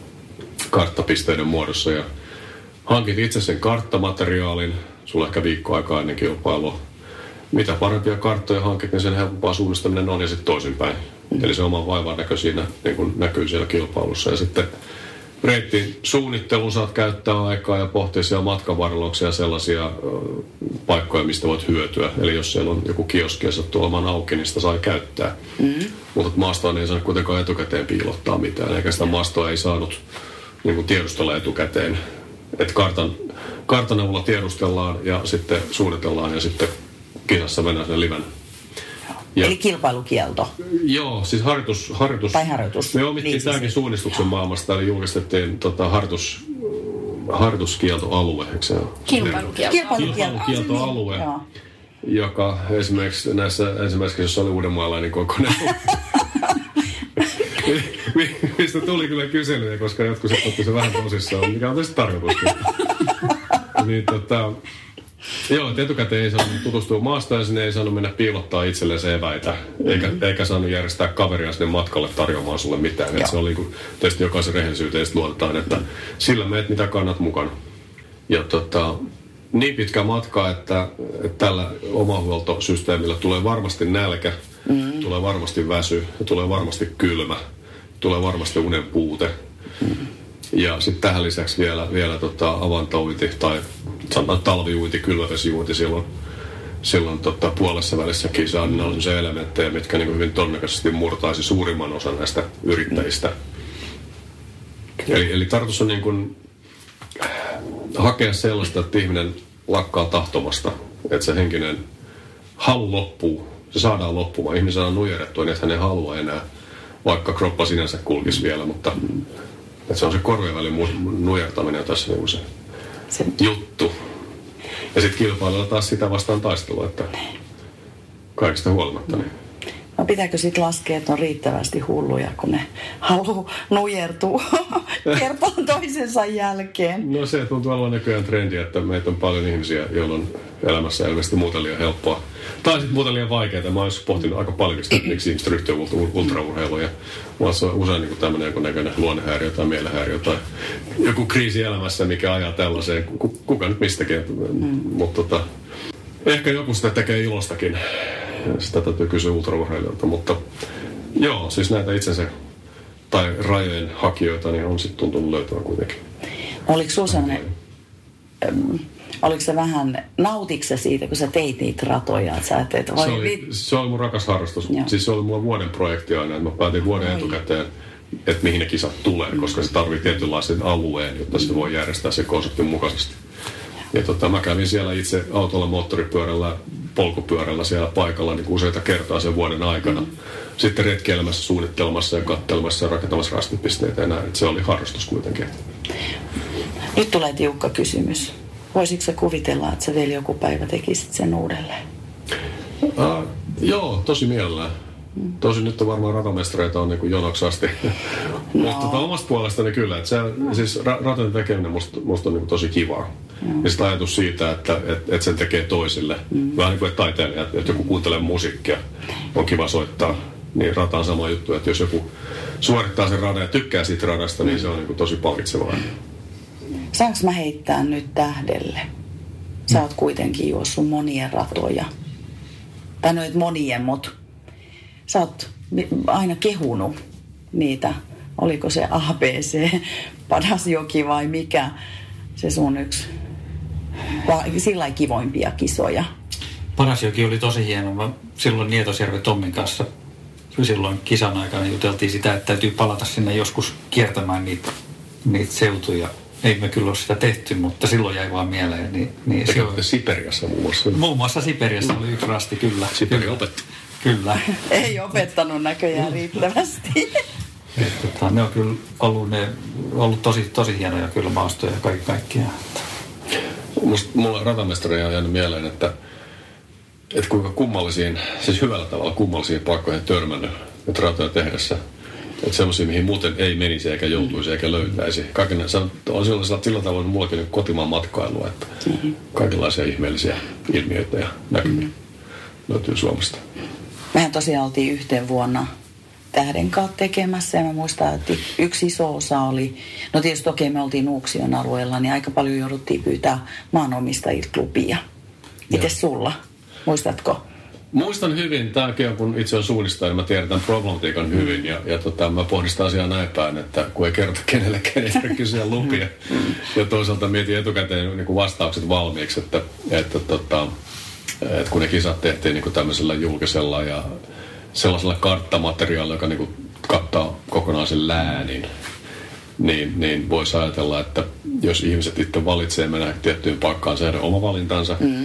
karttapisteiden muodossa. Ja hankit itse sen karttamateriaalin, sulla ehkä viikko aikaa ennen kilpailua. Mitä parempia karttoja hankit, niin sen helpompaa suunnistaminen on ja sitten toisinpäin. Mm-hmm. Eli se oma vaivan näkö siinä niin kun näkyy siellä kilpailussa. Ja sitten reitin suunnittelu saat käyttää aikaa ja pohtia siellä matkavarreluksia sellaisia ö, paikkoja, mistä voit hyötyä. Eli jos siellä on joku kioski ja sattuu olemaan auki, niin sitä saa käyttää. Mm-hmm. Mutta maastoon ei saa kuitenkaan etukäteen piilottaa mitään, eikä sitä maastoa ei saanut niin kuin tiedustella etukäteen. Että kartan, kartan avulla tiedustellaan ja sitten suunnitellaan ja sitten kisassa mennään sen liven ja, Eli kilpailukielto. Joo, siis harjoitus. harjoitus tai harjoitus. Me omittiin niin, tämäkin siis. suunnistuksen maailmasta, eli julkistettiin tota, harjoitus, harjoituskieltoalue, eikö se Kilpailukielto. Kilpailukieltoalue. Joka esimerkiksi näissä ensimmäisessä, jossa oli uudenmaalainen kokoinen. <laughs> Mistä tuli kyllä kyselyjä, koska jotkut sitten otti se vähän tosissaan, mikä on tietysti tarkoitus. <laughs> niin, tota, <laughs> Joo, että etukäteen ei saanut tutustua maasta ja sinne ei saanut mennä piilottaa itselleen se eväitä. Eikä, mm-hmm. eikä saanut järjestää kaveria sinne matkalle tarjoamaan sulle mitään. Että se oli kun tietysti jokaisen rehellisyyteen luotetaan, että sillä meet mitä kannat mukana. Ja tota, niin pitkä matka, että, että tällä omahuoltosysteemillä tulee varmasti nälkä, mm-hmm. tulee varmasti väsy, tulee varmasti kylmä, tulee varmasti unen puute. Mm-hmm. Ja sitten tähän lisäksi vielä, vielä tota avantouinti tai sanotaan talviuinti, kylmävesiuinti silloin, silloin tota, puolessa välissä kisaa, niin on se elementtejä, mitkä niin hyvin todennäköisesti murtaisi suurimman osan näistä yrittäjistä. Eli, eli tarkoitus on niin kuin hakea sellaista, että ihminen lakkaa tahtomasta, että se henkinen halu loppuu, se saadaan loppumaan. Ihminen saadaan nujerettua niin, että hän ei halua enää, vaikka kroppa sinänsä kulkisi vielä, mutta että se on se korvien välin nujertaminen tässä niin se, se juttu. Ja sitten kilpailella taas sitä vastaan taistelua, että kaikista huolimatta. Niin. No pitääkö sitten laskea, että on riittävästi hulluja, kun ne haluaa nujertua <laughs> kertaan toisensa jälkeen? No se tuntuu olevan nykyään trendi, että meitä on paljon ihmisiä, joilla on elämässä ilmeisesti muuta liian helppoa. Tai sitten muuta liian vaikeaa. Mä olisin pohtinut aika paljon sitä, miksi ihmiset ryhtyy ultraurheiluun. Ja mulla on usein niin tämmöinen joku näköinen luonnehäiriö tai mielenhäiriö tai joku kriisi elämässä, mikä ajaa tällaiseen. Kuka nyt mistäkin. Mm. Mutta tota, ehkä joku sitä tekee ilostakin sitä täytyy kysyä ultraurheilijoilta, mutta joo, siis näitä itsensä tai rajojen hakijoita niin on sitten tuntunut löytävän kuitenkin. Oliko sinulla sellainen, ähm, oliko se vähän, nautikse siitä, kun sä teit niitä ratoja? Että sä teet, vai se, oli, se oli mun rakas harrastus. Joo. Siis se oli mulla vuoden projekti aina, että mä päätin vuoden Oi. etukäteen, että mihin ne kisat tulee, koska se tarvitsee tietynlaisen alueen, jotta se voi järjestää se konseptin mukaisesti. Ja tota, mä kävin siellä itse autolla, moottoripyörällä, polkupyörällä siellä paikalla niin useita kertaa sen vuoden aikana. Mm. Sitten retkeilemässä, suunnittelemassa ja kattelemassa ja rakentamassa rastipisteitä ja näin. Et se oli harrastus kuitenkin. Nyt tulee tiukka kysymys. Voisitko sä kuvitella, että sä vielä joku päivä tekisit sen uudelleen? Uh, joo, tosi mielellään. Mm. Tosi nyt on varmaan ratamestareita on niin jonoksi asti. <laughs> No. Mutta tota, omasta puolestani kyllä. Että se, no. siis ra- ratojen tekeminen musta, musta on niin tosi kivaa. Mm. Ja sitten ajatus siitä, että et, et sen tekee toisille. Mm. Vähän niin kuin taiteilija, että, että joku kuuntelee musiikkia, on kiva soittaa. Niin rata on sama juttu, että jos joku suorittaa sen radan ja tykkää siitä radasta, niin se on niin kuin tosi palkitsevaa. Saanko mä heittää nyt tähdelle? Sä oot kuitenkin juossut monien ratoja. Tai noit monien, mutta sä oot aina kehunut niitä. Oliko se ABC, Padasjoki vai mikä se sun yksi sillä kivoimpia kisoja? Padasjoki oli tosi hieno. Mä silloin Nietosjärvi Tommin kanssa silloin kisan aikana juteltiin sitä, että täytyy palata sinne joskus kiertämään niitä, niitä seutuja. Ei me kyllä ole sitä tehty, mutta silloin jäi vaan mieleen. Niin, niin se on... Siperiassa muun muassa. Muun muassa Siperiassa oli yksi rasti, kyllä. Siperi opetti. Kyllä. Ei opettanut näköjään riittävästi. Et, tota, ne on kyllä ollut, ne, ollut tosi, tosi hienoja kyllä maastoja kaikki kaikkiaan. Musta, mulla ratamestari on jäänyt mieleen, että, että kuinka kummallisiin, siis hyvällä tavalla kummallisiin paikkoihin törmännyt nyt ratoja tehdessä. Että semmoisia, mihin muuten ei menisi eikä joutuisi eikä löytäisi. Kaiken, se on, on sillä, sillä tavoin mullakin nyt kotimaan matkailua, että kaikenlaisia ihmeellisiä ilmiöitä ja näkymiä mm-hmm. löytyy Suomesta. Mehän tosiaan oltiin yhteen vuonna tähden kanssa tekemässä ja mä muistan, että yksi iso osa oli, no tietysti toki me oltiin Nuuksion alueella, niin aika paljon jouduttiin pyytää maanomistajilta lupia. Miten sulla? Muistatko? Muistan hyvin, tämäkin on kun itse on suunnistaja, niin mä tiedän tämän problematiikan hyvin ja, ja tota, mä pohdistan asiaa näin päin, että kun ei kerrota kenellekään, ei kysyä <laughs> lupia. ja toisaalta mietin etukäteen niin kuin vastaukset valmiiksi, että, että, tota, että kun ne kisat tehtiin niin kuin tämmöisellä julkisella ja sellaisella karttamateriaalilla, joka niin kuin kattaa kokonaan sen läänin, niin, niin voisi ajatella, että jos ihmiset itse valitsee mennä tiettyyn paikkaan, se oma valintansa, mm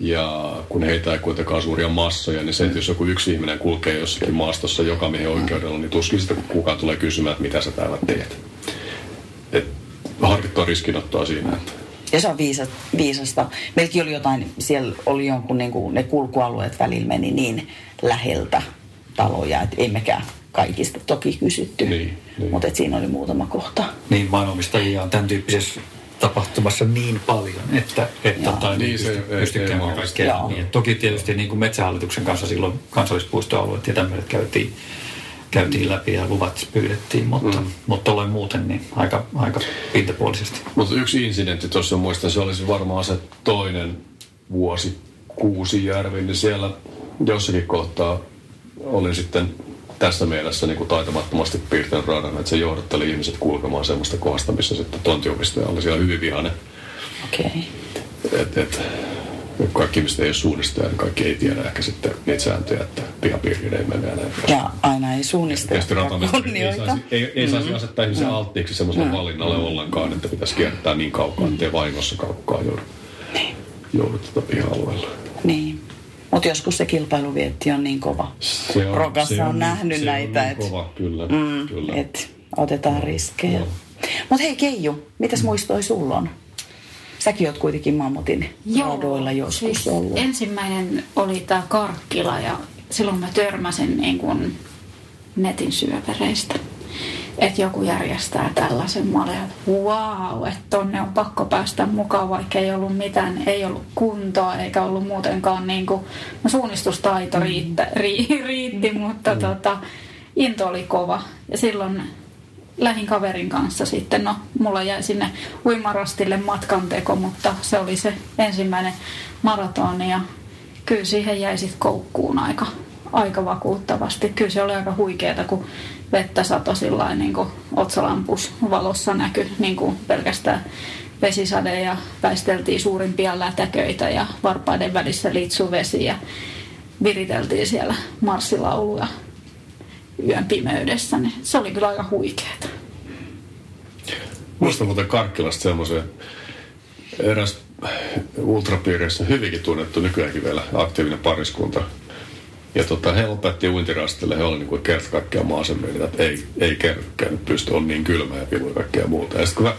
ja kun heitä ei kuitenkaan suuria massoja, niin se, että jos joku yksi ihminen kulkee jossakin maastossa joka miehen oikeudella, niin tuskin sitä kukaan tulee kysymään, että mitä sä täällä teet. Et harkittua riskinottoa siinä. Että ja se on viisa, viisasta. Meilläkin oli jotain, siellä oli jonkun, niin kuin, ne kulkualueet välillä meni niin läheltä taloja, että emmekään kaikista toki kysytty. Niin, niin. Mutta siinä oli muutama kohta. Niin, maanomistajia on tämän tyyppisessä tapahtumassa niin paljon, että, että tai niin, se pysty käymään kaikkea. Niin, toki tietysti niin kuin Metsähallituksen kanssa silloin kansallispuistoalueet ja tämmöiset käytiin, käytiin läpi ja luvat pyydettiin, mutta, mm. mutta olen muuten niin aika, aika pintapuolisesti. Mutta yksi incidentti tuossa muistan, se olisi varmaan se toinen vuosi Kuusijärvi, niin siellä jossakin kohtaa olin sitten tässä mielessä niin kuin taitamattomasti piirtänyt radan, että se johdatteli ihmiset kulkemaan semmoista kohdasta, missä sitten tontiomistaja oli siellä hyvin vihainen. Okei. Okay. Et, et, kaikki ihmiset ei ole suunnistajia, niin kaikki ei tiedä ehkä sitten niitä sääntöjä, että pihapiiriin ei mene näin. Ja aina ei suunnistaja ei saisi, ei, ei saisi mm-hmm. asettaa ihmisiä mm. alttiiksi semmoiselle mm. valinnalle ollenkaan, että pitäisi kiertää niin kaukaa, ettei vahingossa kaukaa joudu, niin. joudu tuota piha-alueella. Niin. Mutta joskus se kilpailuvietti on niin kova. Se on, Rokassa se on, on nähnyt se näitä. On niin et, kova, kyllä. Mm, kyllä. Et otetaan riskejä. Mutta hei Keiju, mitäs muistoi sulla on? Säkin oot kuitenkin mammutin radoilla joskus siis ollut. Ensimmäinen oli tämä Karkkila ja silloin mä törmäsin niin kun netin syövereistä että joku järjestää tällaisen. Mä olin, että wow, että tonne on pakko päästä mukaan, vaikka ei ollut mitään, ei ollut kuntoa eikä ollut muutenkaan niin kuin, no suunnistustaito riittä, ri, riitti, mutta mm. tota, into oli kova. Ja silloin lähin kaverin kanssa sitten, no mulla jäi sinne uimarastille matkanteko, mutta se oli se ensimmäinen maratoni ja kyllä siihen jäi sitten koukkuun aika, aika vakuuttavasti. Kyllä se oli aika huikeeta, kun vettä sato sillä niin otsalampus valossa näky niin kuin pelkästään vesisade ja väisteltiin suurimpia lätäköitä ja varpaiden välissä vesi ja viriteltiin siellä marssilauluja yön pimeydessä. Niin se oli kyllä aika huikeeta. Muistan muuten Karkkilasta semmoisen eräs ultrapiireissä hyvinkin tunnettu nykyäänkin vielä aktiivinen pariskunta – ja tota, he lopetti uintirastille, he olivat niin kerta kaikkiaan maasemmin, että ei, ei kerrokään pysty, on niin kylmä ja pilu ja kaikkea muuta. Ja sitten kun mä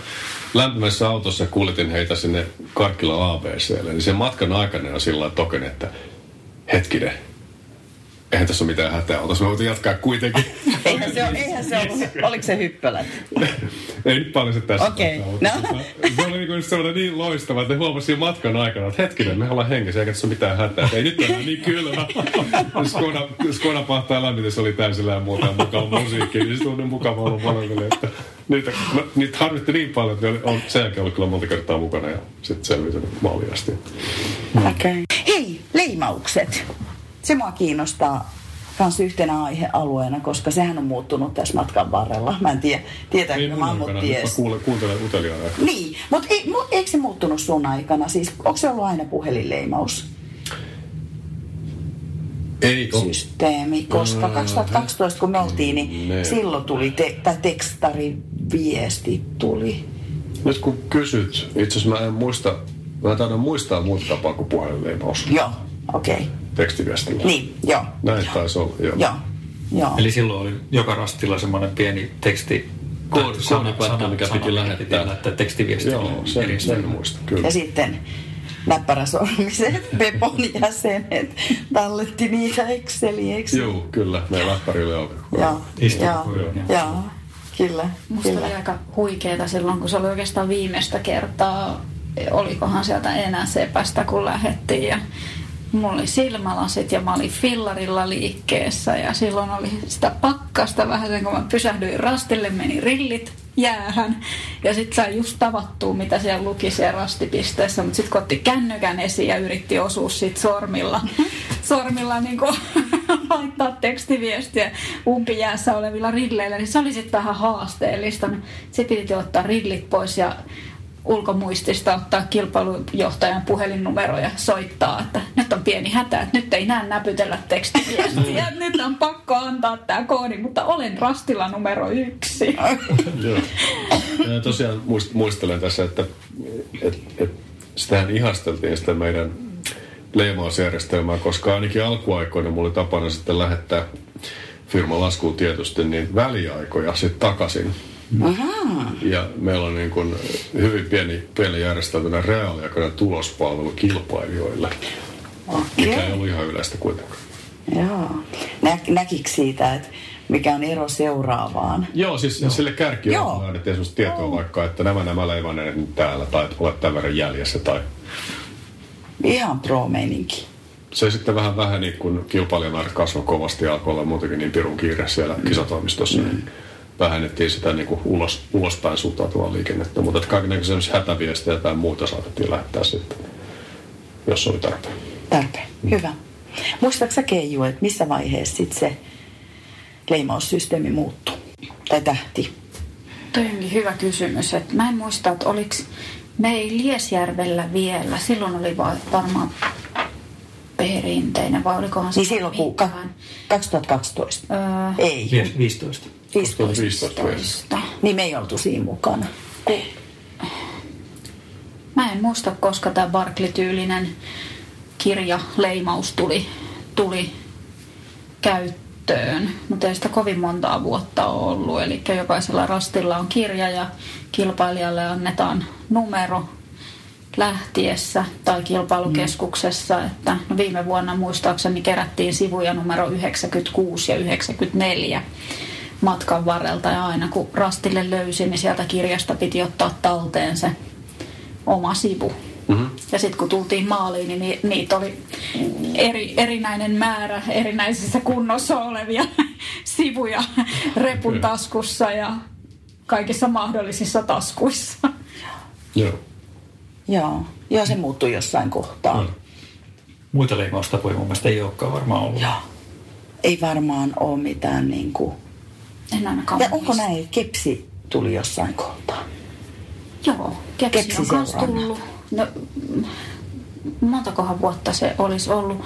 lämpimässä autossa kuljetin heitä sinne Karkkila ABClle, niin sen matkan aikana on sillä token, että hetkinen, eihän tässä ole mitään hätää. Oltaisiin me voitu jatkaa kuitenkin. <laughs> eihän se, ole, eihän se ollut. Oliko se hyppälät? Ei nyt paljon se tässä. Okei. Okay. No. Se oli niin, sellainen niin loistava, että huomasin matkan aikana, että hetkinen, me ollaan hengessä, eikä tässä ole mitään hätää. Ei nyt ole niin kylmä. <laughs> Skoda, Skoda pahtaa lämmitys oli täysillä ja muuta mukava musiikki. Niin se on niin mukava ollut paljon, että niitä, no, niitä harmitti niin paljon, että ne on sen jälkeen ollut kyllä monta kertaa mukana ja sitten selvitynyt maaliin asti. Okei. Okay. Hei, leimaukset se mua kiinnostaa myös yhtenä aihealueena, koska sehän on muuttunut tässä matkan varrella. Mä en tiedä, tietääkö mammut ties. Kuule, kuuntelen uteliaana. Niin, mutta ei, eikö se muuttunut sun aikana? Siis onko se ollut aina puhelinleimaus? Ei systeemi, koska 2012 kun me oltiin, niin ne. silloin tuli, te, tai tekstariviesti tuli. Nyt kun kysyt, itse asiassa mä en muista, mä taidan muistaa muuta tapaa kuin puhelinleimaus. Joo, okei. Okay tekstiviestillä. Niin, joo. Näin joo. taisi olla, joo. joo. Joo. Eli silloin oli joka rastilla semmoinen pieni teksti, Koodi- sana- koodipätkä, sana- mikä sana, piti lähettää. lähettää tekstiviestillä. Joo, sen, eri sen muista, kyllä. Ja sitten näppäräsormiset <laughs> Pepon jäsenet talletti niitä Excelieksi. Joo, kyllä. Meidän läppärillä on. Joo, joo, joo, kyllä, Musta kyllä. oli aika huikeeta silloin, kun se oli oikeastaan viimeistä kertaa, olikohan sieltä enää sepästä, kun lähettiin. Ja mulla oli silmälasit ja mä olin fillarilla liikkeessä ja silloin oli sitä pakkasta vähän sen, kun mä pysähdyin rastille, meni rillit jäähän ja sitten sai just tavattua, mitä siellä luki siellä rastipisteessä, mutta sitten kun otti kännykän esiin ja yritti osua sit sormilla, sormilla <laughs> niin kuin laittaa tekstiviestiä umpijäässä olevilla rilleillä, niin se oli sitten vähän haasteellista. Se piti ottaa rillit pois ja ulkomuistista ottaa kilpailujohtajan puhelinnumero ja soittaa, että nyt on pieni hätä, että nyt ei näe näpytellä tekstiviestiä, että nyt on pakko antaa tämä koodi, mutta olen rastilla numero yksi. <laughs> Joo. Ja tosiaan muist, muistelen tässä, että et, et, sitähän ihasteltiin sitä meidän leimausjärjestelmää, koska ainakin alkuaikoina mulla oli tapana sitten lähettää firman laskuun tietysti niin väliaikoja sitten takaisin. Ja meillä on niin kuin hyvin pieni, pieni järjestelmänä reaaliaikainen tulospalvelu kilpailijoille, mikä ei ollut ihan yleistä kuitenkaan. Joo. Nä, näkikö siitä, että mikä on ero seuraavaan? Joo, siis Joo. sille kärki Joo. on annettiin semmoista tietoa vaikka, että nämä nämä leimanneet nyt täällä, tai että olet tämän verran jäljessä, tai Ihan pro-meininki. se sitten vähän vähän niin kun kilpailijamäärät kasvoi kovasti ja alkoi olla muutenkin niin pirun kiire siellä kisatoimistossa, niin vähennettiin sitä niin kuin ulos, ulospäin suuntautuvaa liikennettä. Mutta kaikenlaisia hätäviestejä tai muuta saatettiin lähettää sitten, jos oli tarpeen. Tarpeen. Hyvä. Muistatko sä Keiju, että missä vaiheessa sit se leimaussysteemi muuttui? Tai tähti? Toi onkin hyvä kysymys. Että mä en muista, että oliko me ei Liesjärvellä vielä. Silloin oli va- varmaan perinteinen vai olikohan se Niin silloin kun ka- mitään? 2012. Öö, Ei, Vies- 15. 15. 15 vuotta. toista. Niin me ei oltu siinä mukana. Mä en muista, koska tämä Barkley-tyylinen kirja, leimaus tuli, tuli käyttöön, mutta ei sitä kovin montaa vuotta ole ollut. Eli jokaisella rastilla on kirja ja kilpailijalle annetaan numero lähtiessä tai kilpailukeskuksessa. Että, no viime vuonna muistaakseni kerättiin sivuja numero 96 ja 94 matkan varrelta ja aina kun rastille löysi, niin sieltä kirjasta piti ottaa talteen se oma sivu. Mm-hmm. Ja sitten kun tultiin maaliin, niin ni- niitä oli eri, erinäinen määrä erinäisissä kunnossa olevia <laughs> sivuja repun taskussa ja kaikissa mahdollisissa taskuissa. Joo. Joo, joo se muuttui jossain kohtaa. Mm. Muita leimaustapoja mun mielestä ei olekaan varmaan ollut. Joo. Ei varmaan ole mitään niin kuin... Ja onko näin, kepsi tuli jossain kohtaa? Joo, kepsi, Kepsi on seurannat. tullut. No, montakohan vuotta se olisi ollut.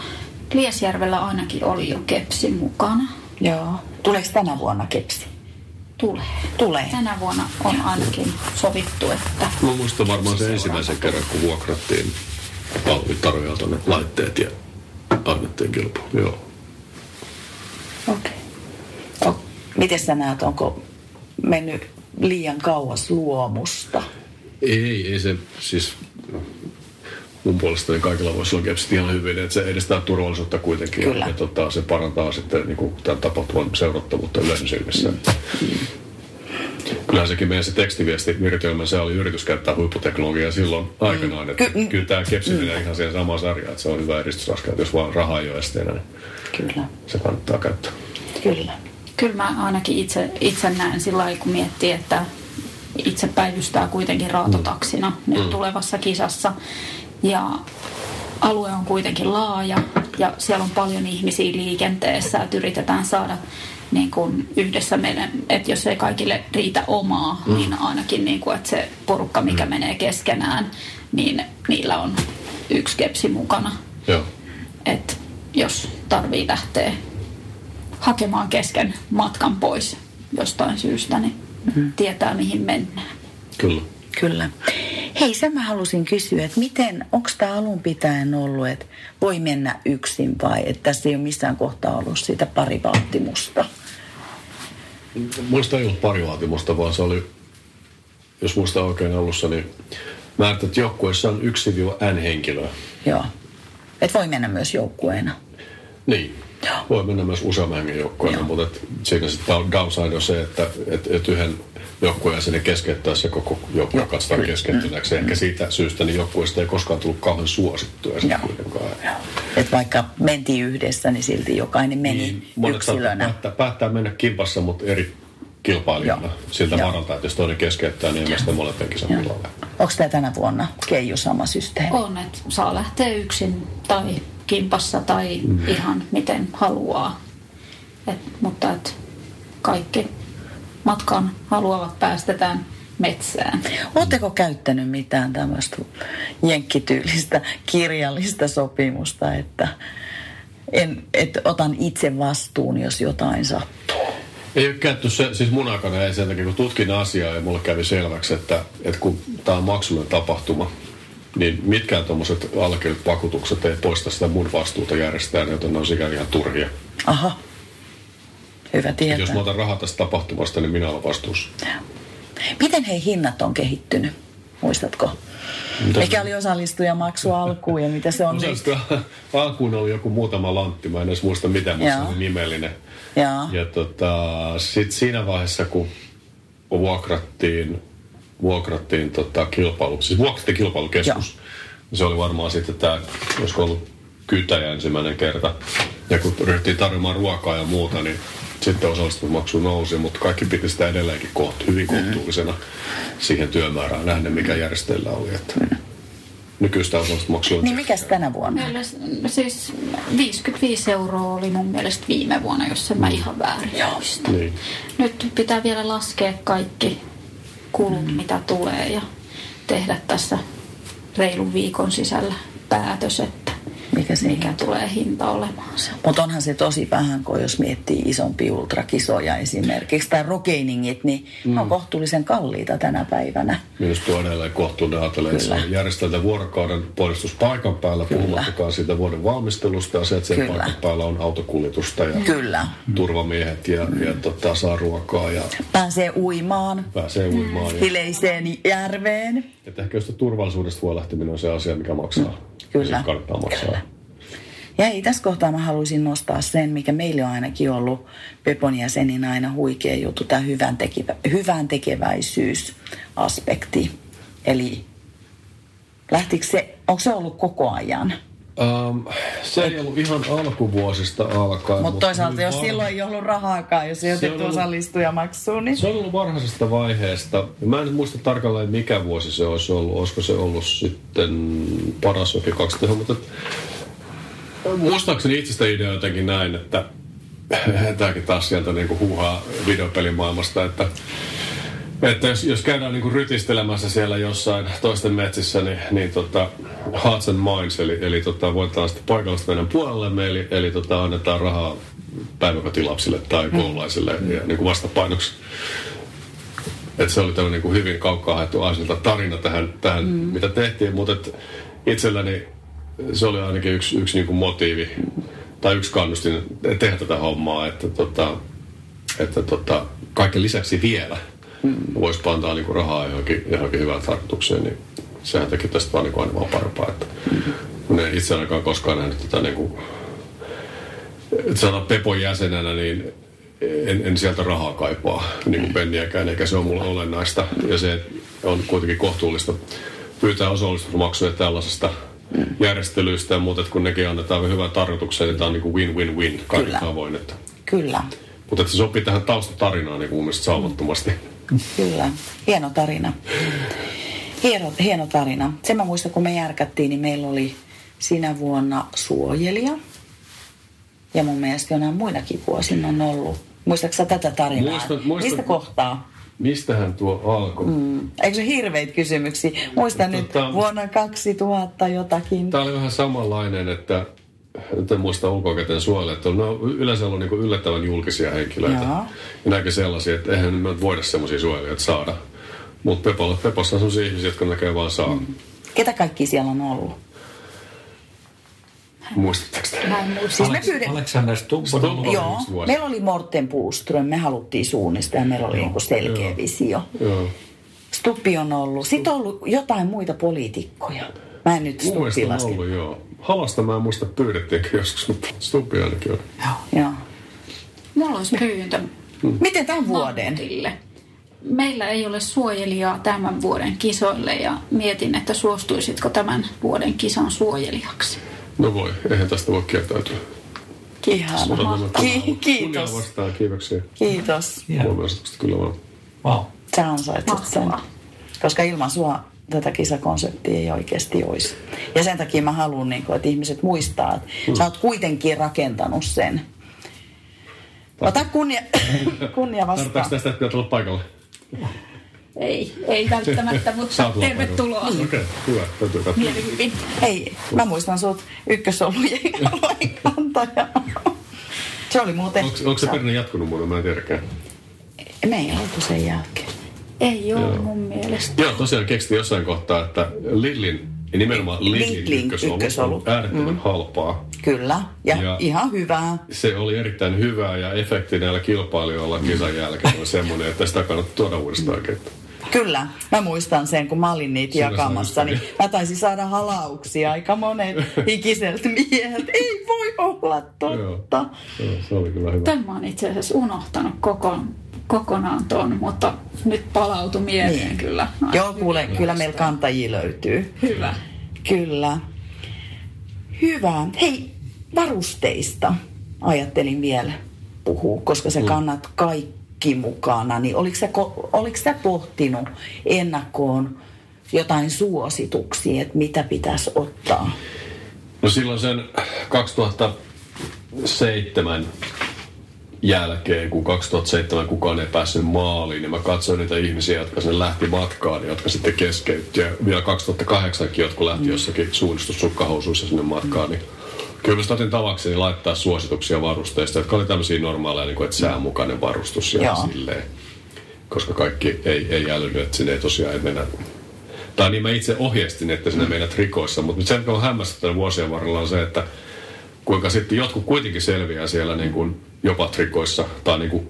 Liesjärvellä ainakin oli jo kepsi mukana. Joo. Tuleeko tänä vuonna kepsi? Tulee. Tulee. Tänä vuonna on ainakin sovittu, että Mä muistan varmaan sen ensimmäisen kerran, kun vuokrattiin Alvi Tarojalta ne laitteet ja annettiin kilpailu. Joo. Okei. Okay. Miten sä näet, onko mennyt liian kauas luomusta? Ei, ei se siis mun puolestani kaikilla voisi olla kepsit ihan hyvin, että se edistää turvallisuutta kuitenkin Kyllä. ja, tota, se parantaa sitten niin kuin, tämän tapahtuman seurattavuutta yleisön silmissä. Kyllähän sekin meidän se tekstiviesti viritelmä, se oli yritys käyttää huipputeknologiaa silloin aikanaan, että Ky- kyllä tämä kepsi menee ihan siihen samaan sarjaan, että se on hyvä edistysaskel, jos vaan rahaa ei ole esteenä, niin Kyllä, se kannattaa käyttää. kyllä. Kyllä mä ainakin itse, itse näen sillä lailla, kun miettii, että itse päivystää kuitenkin raatotaksina mm. nyt tulevassa kisassa. Ja alue on kuitenkin laaja ja siellä on paljon ihmisiä liikenteessä, että yritetään saada niin kuin yhdessä meidän, että jos ei kaikille riitä omaa, mm. niin ainakin niin kuin, että se porukka, mikä mm. menee keskenään, niin niillä on yksi kepsi mukana. Joo. että jos tarvii lähteä hakemaan kesken matkan pois jostain syystä, niin mm. tietää mihin mennään. Kyllä. Kyllä. Hei, sen mä halusin kysyä, että miten, onko tämä alun pitäen ollut, että voi mennä yksin vai että tässä ei ole missään kohtaa ollut sitä parivaatimusta? Muista ei ollut parivaatimusta, vaan se oli, jos muista oikein alussa, niin määrätty, että joukkueessa on yksi N henkilöä. Joo. Et voi mennä myös joukkueena. Niin. Joo. Voi mennä myös useamman hengen joukkueena, Joo. mutta et siinä sitten downside on se, että et, et yhden joukkueen sinne keskeyttää se koko joukkue Joo, katsotaan kyllä. keskeytyneeksi. Ehkä siitä syystä niin joukkueesta ei koskaan tullut kauhean suosittuja sitten Joo. kuitenkaan. Et vaikka mentiin yhdessä, niin silti jokainen meni Niin, monet yksilönä. päättää, päättää mennä kimpassa, mutta eri kilpailijana. Joo. Siltä Joo. varalta, että jos toinen keskeyttää, niin ei sitten molempiin kisapilalle. Onko tämä tänä vuonna Keiju sama systeemi? On, että saa lähteä yksin tai kimpassa tai mm. ihan miten haluaa. Et, mutta et kaikki matkaan haluavat päästetään metsään. Oletteko käyttänyt mitään tämmöistä jenkkityylistä kirjallista sopimusta, että en, et otan itse vastuun, jos jotain sattuu? Ei ole käytetty se, siis mun aikana ei sen takia, kun tutkin asiaa ja mulle kävi selväksi, että, että kun tämä on maksullinen tapahtuma, niin mitkään tuommoiset allekirjoitut vakuutukset ei poista sitä mun vastuuta järjestää, joten ne on sikäli ihan turhia. Aha, hyvä Et tietää. jos mä otan rahaa tästä tapahtumasta, niin minä olen vastuussa. Miten hei hinnat on kehittynyt? Muistatko? Mitä- Mikä oli osallistujamaksu alkuun ja mitä se on nyt? <laughs> Alkuun oli joku muutama lantti, mä en edes muista mitä, mutta se oli nimellinen. Jaa. Ja tota, sitten siinä vaiheessa, kun vuokrattiin, vuokrattiin tota kilpailu, siis vuokrattiin kilpailukeskus, niin se oli varmaan sitten tämä, olisiko ollut kytäjä ensimmäinen kerta. Ja kun ryhtiin tarjoamaan ruokaa ja muuta, niin sitten osallistumismaksu nousi, mutta kaikki piti sitä edelleenkin koht, hyvin kohtuullisena siihen työmäärään nähden, mikä järjestäjillä oli. Että nykyistä osallistumismaksua on Niin mikäs tänä vuonna? Meillä siis 55 euroa oli mun mielestä viime vuonna, jos en mä ihan väärin. Niin. Nyt pitää vielä laskea kaikki kulut, mitä tulee ja tehdä tässä reilun viikon sisällä päätös, että Mikä se mikä tulee hinta olemaan se. Mutta onhan se tosi vähän, kun jos miettii isompia ultrakisoja esimerkiksi, tai rockeiningit, niin mm. ne on kohtuullisen kalliita tänä päivänä. Minusta tuo on edelleen kohtuullinen ajatella, että se järjesteltä vuorokauden puolistus paikan päällä, puhumattakaan siitä vuoden valmistelusta ja se, että sen Kyllä. paikan päällä on autokuljetusta ja Kyllä. turvamiehet ja, ja tota, saa ruokaa ja Pääsee uimaan pääsee uimaan. Ja, hileiseen järveen. että ehkä just turvallisuudesta huolehtiminen on se asia, mikä maksaa. Kyllä. Maksaa. Kyllä. Ja ei, tässä kohtaa mä haluaisin nostaa sen, mikä meille on ainakin ollut Pepon jäsenin aina huikea juttu, tämä hyvän, tekevä, hyvän tekeväisyysaspekti. Eli lähtikö se, onko se ollut koko ajan? Um, se ei ollut ihan alkuvuosista alkaen. Mutta toisaalta, jos var- silloin ei ollut rahaakaan, jos ei otettu ollut- osallistujamaksuun, niin Se on ollut varhaisesta vaiheesta. Mä en muista tarkalleen mikä vuosi se olisi ollut. Olisiko se ollut sitten paras jokin 2000, mutta muistaakseni itsestä idea jotenkin näin, että tämäkin taas sieltä niinku huuhaa videopelimaailmasta, että että jos, jos käydään niinku rytistelemässä siellä jossain toisten metsissä, niin, niin tota, hearts and minds, eli, eli tota, voitetaan sitten paikallista meidän puolellemme, eli, eli tota, annetaan rahaa päiväkotilapsille tai koululaisille ja niin kuin vastapainoksi. Et se oli tämmöinen niin hyvin kaukaa haettu aisilta tarina tähän, tähän mm. mitä tehtiin, mutta et itselläni se oli ainakin yksi, yksi niin kuin motiivi tai yksi kannustin tehdä tätä hommaa, että, tota, että tota, kaiken lisäksi vielä mm. Voisi antaa niin kuin rahaa johonkin, johonkin hyvään tarkoitukseen, niin sehän teki tästä vaan, niin kuin aina vaan parempaa. Että, kun en itse ainakaan koskaan nähnyt tätä niin kuin, että sanotaan Pepon jäsenenä, niin en, en sieltä rahaa kaipaa, niin kuin penniäkään, eikä se ole mulle olennaista. Ja se on kuitenkin kohtuullista pyytää osallistumismaksuja tällaisesta järjestelyistä ja muuta, että kun nekin annetaan hyvän tarkoitukseen, niin tämä on niin kuin win-win-win kaikin Kyllä. tavoin. Että, kyllä, mutta että se sopii tähän taustatarinaan niin kuin mun mielestä saumattomasti. Kyllä. Hieno tarina. Hieno, hieno tarina. Sen mä muistan, kun me järkättiin, niin meillä oli sinä vuonna suojelija. Ja mun mielestä jonain muinakin vuosina on ollut. Muistatko sä tätä tarinaa? Muistan- muistan. Mistä kohtaa? Mistähän tuo alkoi? Mm. Eikö se hirveitä kysymyksiä? Muistan nyt Tota- vuonna 2000 jotakin. Tämä oli vähän samanlainen, että nyt en muista ulkoakäteen suojella, että ne on yleensä ollut niin yllättävän julkisia henkilöitä. Joo. Ja näkö sellaisia, että eihän me voida semmoisia suojelijoita saada. Mutta Pepolla, Pepossa on sellaisia ihmisiä, jotka näkee vaan saa. Mm. Ketä kaikki siellä on ollut? Muistatteko te? Mä en muista. Siis me. Alexander Stubb on. Joo, meillä oli Morten Puuström, me haluttiin suunnistaa ja meillä oli niinku selkeä Joo. visio. Joo. Stuppi on ollut. Sitten on ollut jotain muita poliitikkoja. Mä en nyt Stuppi on laske. ollut, joo. Halasta mä en muista pyydettiinkö joskus, mutta Stuppi ainakin on. Joo. Mulla olisi pyyntö Miten tämän vuoden? Mattille. Meillä ei ole suojelijaa tämän vuoden kisoille ja mietin, että suostuisitko tämän vuoden kisan suojelijaksi. No voi, eihän tästä voi kieltäytyä. Odotamme Ki- kiitos. vastaan, kiitoksia. Kiitos. Joo. Huomioituksesta kyllä vaan. Wow. Sä ansaitset sen. Koska ilman sua tätä kisakonseptia ei oikeasti olisi. Ja sen takia mä haluan, niin kuin, että ihmiset muistaa, että Mm. sä oot kuitenkin rakentanut sen. Ota kunnia, <laughs> kunnia Tarvitaanko vastaan. tästä, että pitää tulla paikalle? Ei, ei välttämättä, <laughs> mutta tervetuloa. Okei, hyvä. Täytyy katsoa. Mielihyvin. Hei, mä muistan sut ykkösolujen kantaja. Se oli muuten... Onko, onko se perinne jatkunut muuten? Mä en tiedäkään. Me ei oltu sen jälkeen. Ei ole Joo. mun mielestä. Joo, tosiaan keksittiin jossain kohtaa, että Lidlin, ja nimenomaan Lidlin Lidlin ykkösolut ykkösolut. on äärettömän halpaa. Kyllä. Ja, Ja- ihan hyvää. Se oli erittäin hyvää ja efekti näillä kilpailijoilla kisan jälkeen on semmoinen, että sitä kannattaa tuoda uudestaan oikein. Kyllä, mä muistan sen, kun mä olin niitä Siinä jakamassa, niin mä taisin saada halauksia aika monet ikiseltä mieheltä. Ei voi olla totta. Joo, se oli kyllä hyvä. Tämän mä oon itse asiassa unohtanut koko, kokonaan ton, mutta nyt palautui mieleen Niin. kyllä. Joo, kuule, kyllä meillä kantajia löytyy. Hyvä. Kyllä. Hyvä. Hei, varusteista ajattelin vielä puhua, koska sä kannat kaikki mukana. Niin oliko sä, ko- oliko sä pohtinut ennakkoon jotain suosituksia, että mitä pitäisi ottaa? No silloin sen 2007 jälkeen, kun 2007 kukaan ei päässyt maaliin, niin mä katsoin niitä ihmisiä, jotka sinne lähti matkaan, jotka sitten keskeytti. Ja vielä 2008 jotkut lähti jossakin suunnistussukkahosuissa sinne matkaan, niin kyllä mä otin tavakseni laittaa suosituksia varusteista, jotka oli tämmöisiä normaaleja, niin kuin, että säänmukainen varustus ja Joo. silleen. Koska kaikki ei, ei älynyt, että sinne ei tosiaan ei mennä tai niin mä itse ohjeistin, että sinne meidän trikoissa, mutta se, mikä on hämmästyttänyt vuosien varrella on se, että kuinka sitten jotkut kuitenkin selviää siellä niin kuin jopa trikoissa tai niin kuin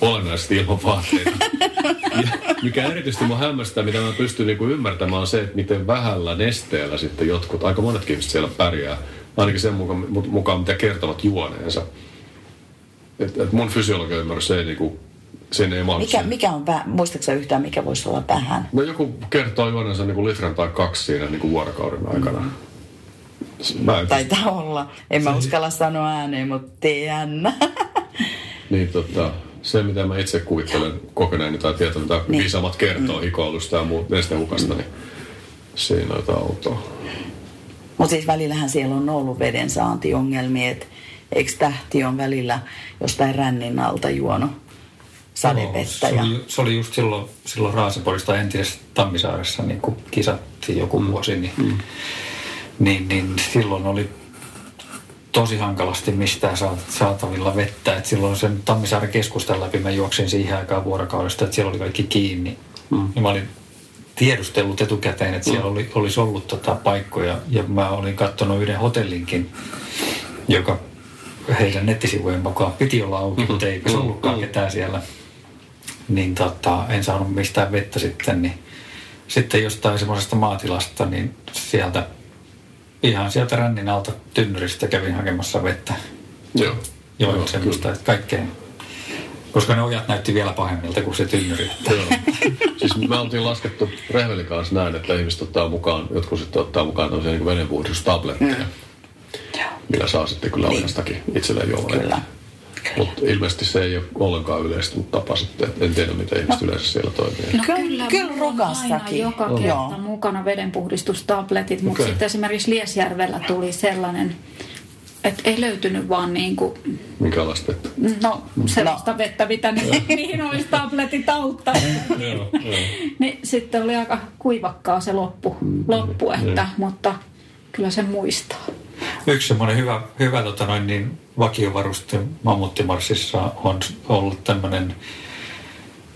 olennaisesti ilman vaatteita. Ja mikä erityisesti mua hämmästää, mitä mä pystyn niin kuin ymmärtämään, on se, että miten vähällä nesteellä sitten jotkut, aika monetkin ihmiset siellä pärjää, ainakin sen mukaan, mukaan mitä kertovat juoneensa. Et, et mun fysiologian ymmärrys, ei, niin kuin, sen ei mahdu Mikä, mikä on, vä- muistatko yhtään, mikä voisi olla vähän? No joku kertoo juonensa niin kuin litran tai kaksi siinä niin kuin vuorokauden aikana. Mä en Taitaa olla. En mä uskalla sanoa ääneen, mutta tiedän. <laughs> Niin tota, se mitä mä itse kuvittelen kokeneeni tai tietäni, mitä Niin. niin. viisamat kertoo mm. hikoilusta ja muut nestehukasta, niin siinä on jotain outoa. Mutta siis välillähän siellä on ollut veden saantiongelmia, että eikö tähti on välillä jostain rännin alta juonut sadevettä. Se Ja, oli, se oli just silloin, silloin Raaseporista entisessä Tammisaaressa, niin kun kisattiin joku vuosi, niin, mm. Niin, niin silloin oli tosi hankalasti mistään saat- saatavilla vettä. Et silloin sen Tammisaaren keskustan läpi mä juoksin siihen aikaan vuorokaudesta, että siellä oli kaikki kiinni. Mm. Ja mä olin tiedustellut etukäteen, että siellä oli, olisi ollut tota paikkoja. Ja mä olin katsonut yhden hotellinkin, joka heidän nettisivujen mukaan piti olla auki, mm-hmm. mutta eipä se ollutkaan ketään siellä. Niin tota, en saanut mistään vettä sitten, niin sitten jostain semmoisesta maatilasta, niin sieltä ihan sieltä rännin alta tynnyristä kävin hakemassa vettä. Joo. Joo, Joo, semmoista, että kaikkeen. Koska ne ojat näytti vielä pahemmilta kuin se tynnyri. Joo. siis me oltiin laskettu Rehvelin kanssa näin, että ihmiset ottaa mukaan, jotkut sitten ottaa mukaan tämmöisiä niin vedenpuhdistustabletteja, mm. millä saa sitten kyllä Niin. ojastakin itselleen juomaan. Kyllä. Mutta ilmeisesti se ei ole ollenkaan yleistynyt tapa sitten. En tiedä, miten ihmiset yleensä siellä toimii. No Kyllä- kyllä, kyllä mulla on aina Rokassakin. joka kerta Joo. mukana vedenpuhdistustabletit, mutta Okei. sitten esimerkiksi Liesjärvellä tuli sellainen, että ei löytynyt vaan niin kuin, Minkälaista vettä? no sellaista vettä, mitä ni- <laughs> mihin olisi tabletit auttaa. niin, niin sitten oli aika kuivakkaa se loppu, loppu että, mutta kyllä se muistaa. Yksi semmoinen hyvä, hyvä tota noin, niin vakiovaruste Mammuttimarssissa on ollut tämmöinen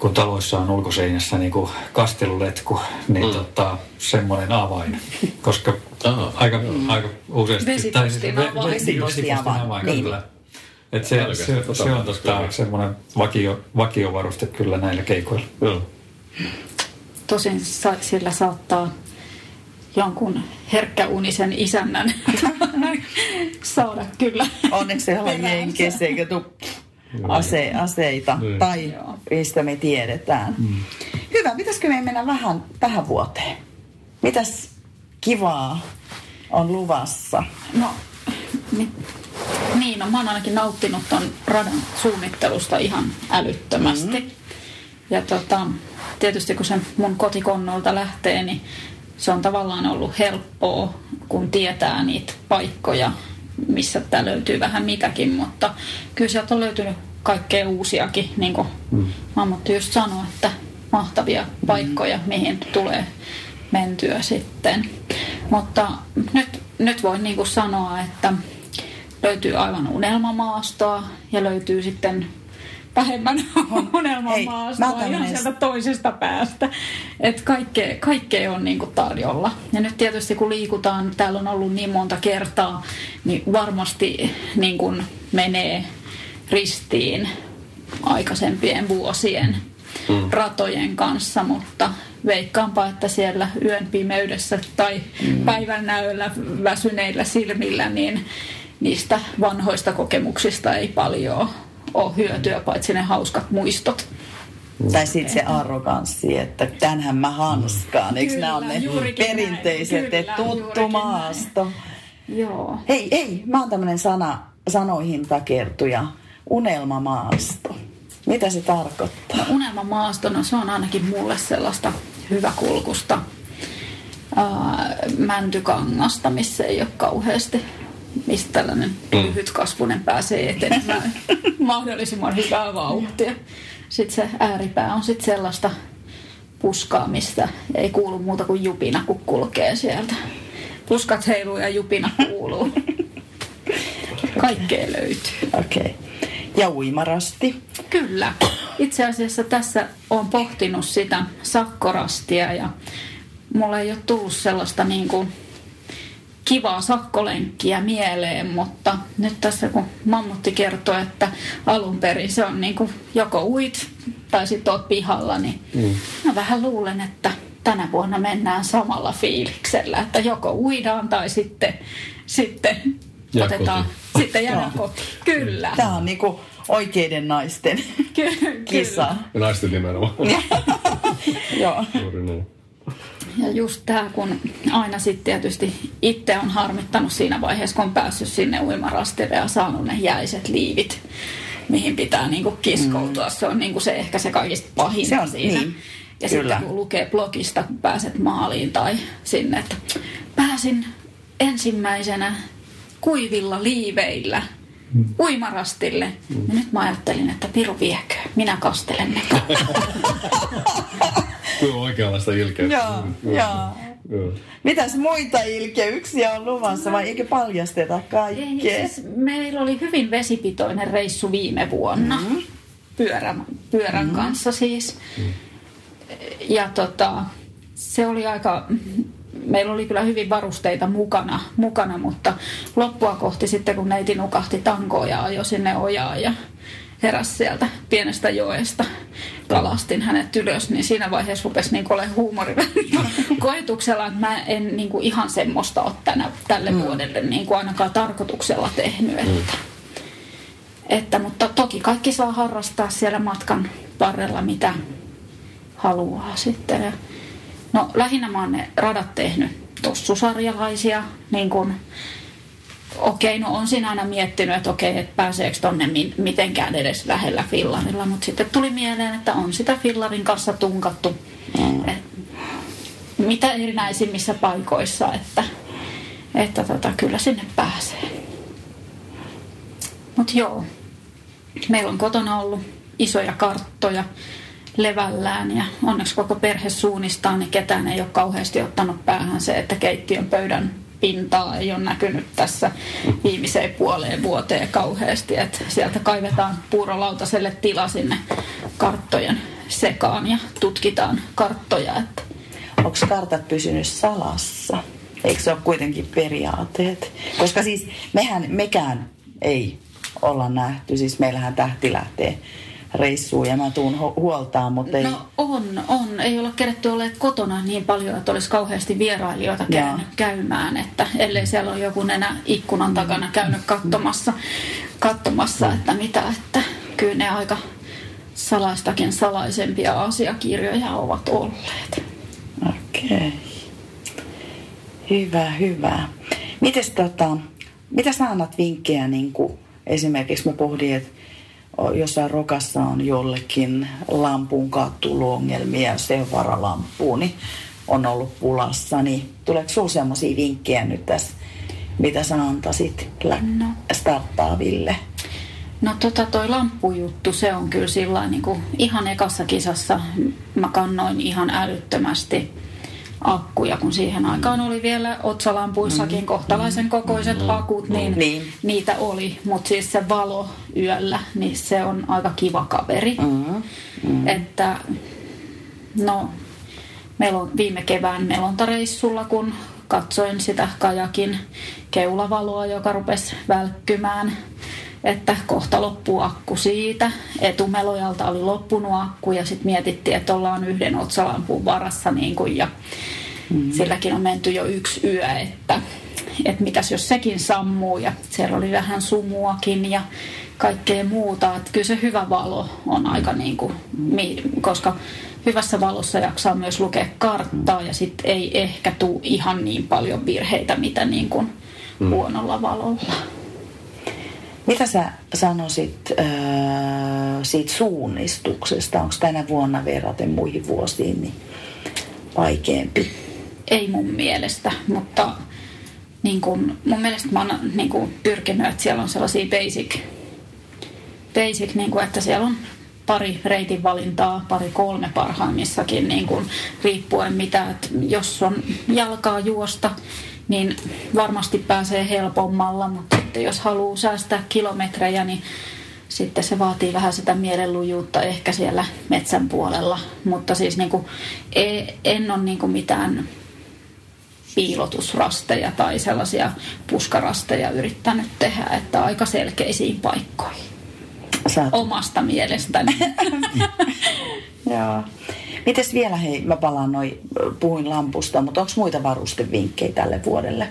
kun taloissa on ulkoseinässä niin kuin kasteluletku, niin mm. tota, semmoinen avain. Koska Aha. aika, mm. aika useasti... Vesipostin avain. Vesipostin avain, niin. kyllä. Et se, se, se, se, on tota, semmoinen vakio, vakiovaruste kyllä näillä keikoilla. Joo. Tosin sa, sillä saattaa jonkun herkkäunisen isännän <laughs> saada kyllä. Onneksi se on jenkeissä eikä ase, aseita niin. tai Joo. mistä me tiedetään. Mm. Hyvä, pitäisikö me mennä vähän tähän vuoteen? Mitäs kivaa on luvassa? No, niin, niin no, mä oon ainakin nauttinut ton radan suunnittelusta ihan älyttömästi. Mm. Ja tota, tietysti kun se mun kotikonnolta lähtee, niin se on tavallaan ollut helppoa, kun tietää niitä paikkoja, missä tämä löytyy vähän mitäkin, mutta kyllä sieltä on löytynyt kaikkea uusiakin, niin kuin mm. Mammutti just sanoi, että mahtavia paikkoja, mm. mihin tulee mentyä sitten. Mutta nyt, nyt voin niin kuin sanoa, että löytyy aivan unelmamaastoa ja löytyy sitten vähemmän <laughs> unelmamaastoa ihan sieltä toisesta päästä. Että kaikkea, kaikkea on niinku tarjolla. Ja nyt tietysti kun liikutaan, täällä on ollut niin monta kertaa, niin varmasti niin kun menee ristiin aikaisempien vuosien mm. ratojen kanssa, mutta veikkaanpa, että siellä yön pimeydessä tai mm. päivän näöllä väsyneillä silmillä, niin niistä vanhoista kokemuksista ei paljon ole hyötyä, paitsi ne hauskat muistot. Tai sitten se arroganssi, että tänhän mä hanskaan. Eikö nämä ole ne perinteiset, että tuttu maasto? Joo. Hei, hei, mä oon tämmönen sana, sanoihin takertuja. Unelmamaasto. Mitä se tarkoittaa? No, unelmamaasto, no se on ainakin mulle sellaista hyväkulkusta ää, mäntykangasta, missä ei ole kauheasti mistä tällainen mm. lyhytkasvunen pääsee etenemään <laughs> mahdollisimman hyvää vauhtia. Sitten se ääripää on sitten sellaista puskaa, mistä ei kuulu muuta kuin jupina, kun kulkee sieltä. Puskat heiluu ja jupina kuuluu. <laughs> Kaikkea löytyy. Okei. Okay. Ja uimarasti. Kyllä. Itse asiassa tässä on pohtinut sitä sakkorastia ja mulla ei ole tullut sellaista niin kuin kivaa sakkolenkkiä mieleen, mutta nyt tässä kun Mammutti kertoo, että alun perin se on niin kuin joko uit tai sitten oot pihalla, niin mm. mä vähän luulen, että tänä vuonna mennään samalla fiiliksellä, että joko uidaan tai sitten, sitten ja otetaan, koti. sitten jäädään koti. Kyllä. Tämä on niinku oikeiden naisten kisa. Naisten nimenomaan. <laughs> Joo. Juuri niin. Ja just tämä, kun aina sitten tietysti itse on harmittanut siinä vaiheessa, kun on päässyt sinne uimarastille ja saanut ne jäiset liivit, mihin pitää niinku kiskoutua. Mm. Se on niinku se ehkä se kaikista pahin se on, siinä. Niin. Ja Kyllä. sitten kun lukee blogista, kun pääset maaliin tai sinne, että pääsin ensimmäisenä kuivilla liiveillä mm. uimarastille. Mm. Ja nyt mä ajattelin, että Piru viekö, minä kastelen ne. <laughs> Kyllä oikeanlaista ilkeyttä. Joo, mm. joo. Mitäs muita ilkeyksiä on luvassa vai eikö paljasteta kaikkea? Ei, siis meillä oli hyvin vesipitoinen reissu viime vuonna. Mm-hmm. Pyörän, pyörän mm-hmm. kanssa siis. Mm-hmm. Ja tota, se oli aika meillä oli kyllä hyvin varusteita mukana, mukana mutta loppua kohti sitten kun neiti nukahti tankoa ja ajoi sinne ojaan ja heräsi sieltä pienestä joesta, kalastin hänet ylös, niin siinä vaiheessa rupesi niin olemaan huumori <laughs> koetuksella, että mä en niin kuin ihan semmoista ole tänä, tälle mm. vuodelle niin kuin ainakaan tarkoituksella tehnyt. Että, mm. että, mutta toki kaikki saa harrastaa siellä matkan varrella, mitä haluaa sitten. No lähinnä mä oon ne radat tehnyt tossusarjalaisia, niin kuin okei, no on siinä aina miettinyt, että okei, että pääseekö tonne mitenkään edes lähellä fillarilla, mutta sitten tuli mieleen, että on sitä fillarin kanssa tunkattu mm. mitä erinäisimmissä paikoissa, että, että tota, kyllä sinne pääsee. Mutta joo, meillä on kotona ollut isoja karttoja levällään ja onneksi koko perhe suunnistaa, niin ketään ei ole kauheasti ottanut päähän se, että keittiön pöydän pintaa ei ole näkynyt tässä viimeiseen puoleen vuoteen kauheasti. Että sieltä kaivetaan puurolautaselle tila sinne karttojen sekaan ja tutkitaan karttoja. Että Onko kartat pysynyt salassa? Eikö se ole kuitenkin periaatteet? Koska siis mehän, mekään ei olla nähty. Siis meillähän tähti lähtee reissuun ja mä tuun hu- huoltaan, mutta ei... No on, on. Ei olla keretty olleet kotona niin paljon, että olisi kauheasti vierailijoita käynyt käymään, että ellei siellä ole joku nenä ikkunan takana käynyt katsomassa, katsomassa että mitä, että kyllä ne aika salaistakin salaisempia asiakirjoja ovat olleet. Okei. Okay. Hyvä, hyvä. Mites tota, mitä sä annat vinkkejä, niin kuin esimerkiksi mä pohdin, että jossain rokassa on jollekin lampun kattuluongelmia, se varalampuun, niin on ollut pulassa, niin tuleeko sinulla sellaisia vinkkejä nyt tässä, mitä sä antaisit no. starttaaville? No tota toi lamppujuttu, se on kyllä sillä niin kuin ihan ekassa kisassa mä kannoin ihan älyttömästi akkuja, kun siihen aikaan oli vielä otsalampuissakin mm. kohtalaisen kokoiset mm. akut, niin, niin niitä oli. Mutta siis se valo yöllä, niin se on aika kiva kaveri. Mm. Mm. Että no, melon, viime kevään melontareissulla, kun katsoin sitä kajakin keulavaloa, joka rupesi välkkymään, että kohta loppuu akku siitä. Etumelojalta oli loppunut akku ja sitten mietittiin, että ollaan yhden otsalampun varassa niin kuin, ja mm. silläkin on menty jo yksi yö, että, että mitäs jos sekin sammuu ja siellä oli vähän sumuakin ja kaikkea muuta. Että kyllä se hyvä valo on aika niin kuin, koska hyvässä valossa jaksaa myös lukea karttaa ja sitten ei ehkä tule ihan niin paljon virheitä, mitä niin kuin mm. huonolla valolla. Mitä sä sanoisit äh, siitä suunnistuksesta? Onko tänä vuonna verraten muihin vuosiin niin vaikeampi? Ei mun mielestä, mutta niin kun, mun mielestä mä oon niin kun, pyrkinyt, että siellä on sellaisia basic, basic niin kun, että siellä on pari reitin valintaa, pari kolme parhaimmissakin, niin kun, riippuen mitä, että jos on jalkaa juosta, niin varmasti pääsee helpommalla, mutta sitten jos haluaa säästää kilometrejä, niin sitten se vaatii vähän sitä mielenlujuutta ehkä siellä metsän puolella. Mutta siis niin kuin, e, en ole niin kuin mitään piilotusrasteja tai sellaisia puskarasteja yrittänyt tehdä, että aika selkeisiin paikkoihin. Saat... Omasta mielestäni. <laughs> Joo. Mites vielä, hei, mä palaan noin, puhuin lampusta, mutta onko muita varustevinkkejä tälle vuodelle?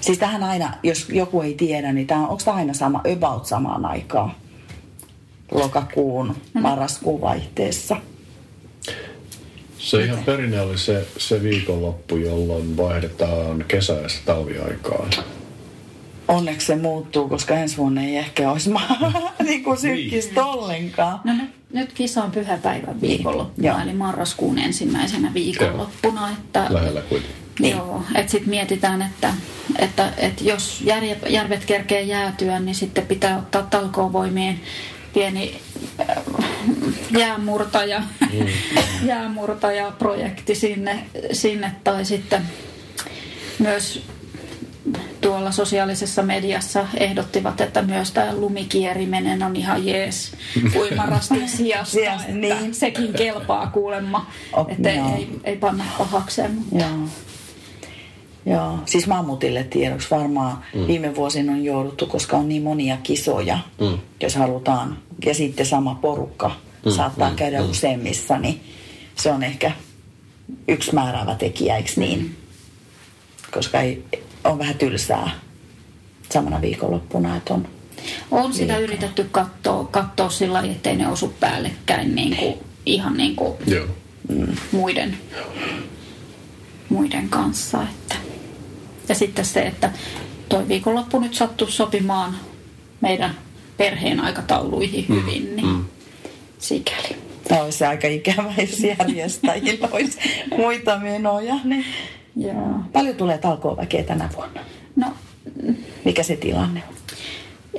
Siis tähän aina, jos joku ei tiedä, niin tämä, onko tämä aina sama, about samaan aikaan? Lokakuun, mm. marraskuun vaihteessa. Se ihan perinne oli se, se viikonloppu, jolloin vaihdetaan kesä- ja talviaikaan. Onneksi se muuttuu, koska ensi vuonna ei ehkä olisi <laughs> niin kuin sykkistä niin. ollenkaan. No nyt, nyt kisa on pyhäpäivän viikonloppuna, niin. eli marraskuun ensimmäisenä viikonloppuna. Että, Lähellä kuitenkin. Niin. Joo, että sitten mietitään, että, että, että jos järvet kerkee jäätyä, niin sitten pitää ottaa talkoovoimiin pieni äh, jäämurtaja, mm. <laughs> jäämurtaja-projekti sinne, sinne tai sitten myös tuolla sosiaalisessa mediassa ehdottivat, että myös tämä lumikieriminen on ihan jees uimarastin <laughs> sijasta. yes, että niin. Sekin kelpaa kuulemma, oh, että no. ei, ei panna pahakseen. Mutta. Joo. Joo, siis mammutille tiedoksi varmaan mm. viime vuosina on jouduttu, koska on niin monia kisoja, mm. jos halutaan. Ja sitten sama porukka mm. saattaa mm. käydä mm. useimmissa, niin se on ehkä yksi määräävä tekijä, eikö niin? Koska ei, on vähän tylsää samana viikonloppuna, että on on sitä liikaa. yritetty katsoa, katsoa sillä lailla, ettei ne osu päällekkäin niin kuin, ihan niin kuin Joo. muiden, muiden kanssa. Että. Ja sitten se, että toi viikonloppu nyt sattuu sopimaan meidän perheen aikatauluihin mm. hyvin, niin mm. sikäli. Tämä olisi aika ikävä, <laughs> jos järjestäjillä olisi muita menoja. Niin. Joo. Paljon tulee talkooväkeä tänä vuonna? No, Mikä se tilanne on?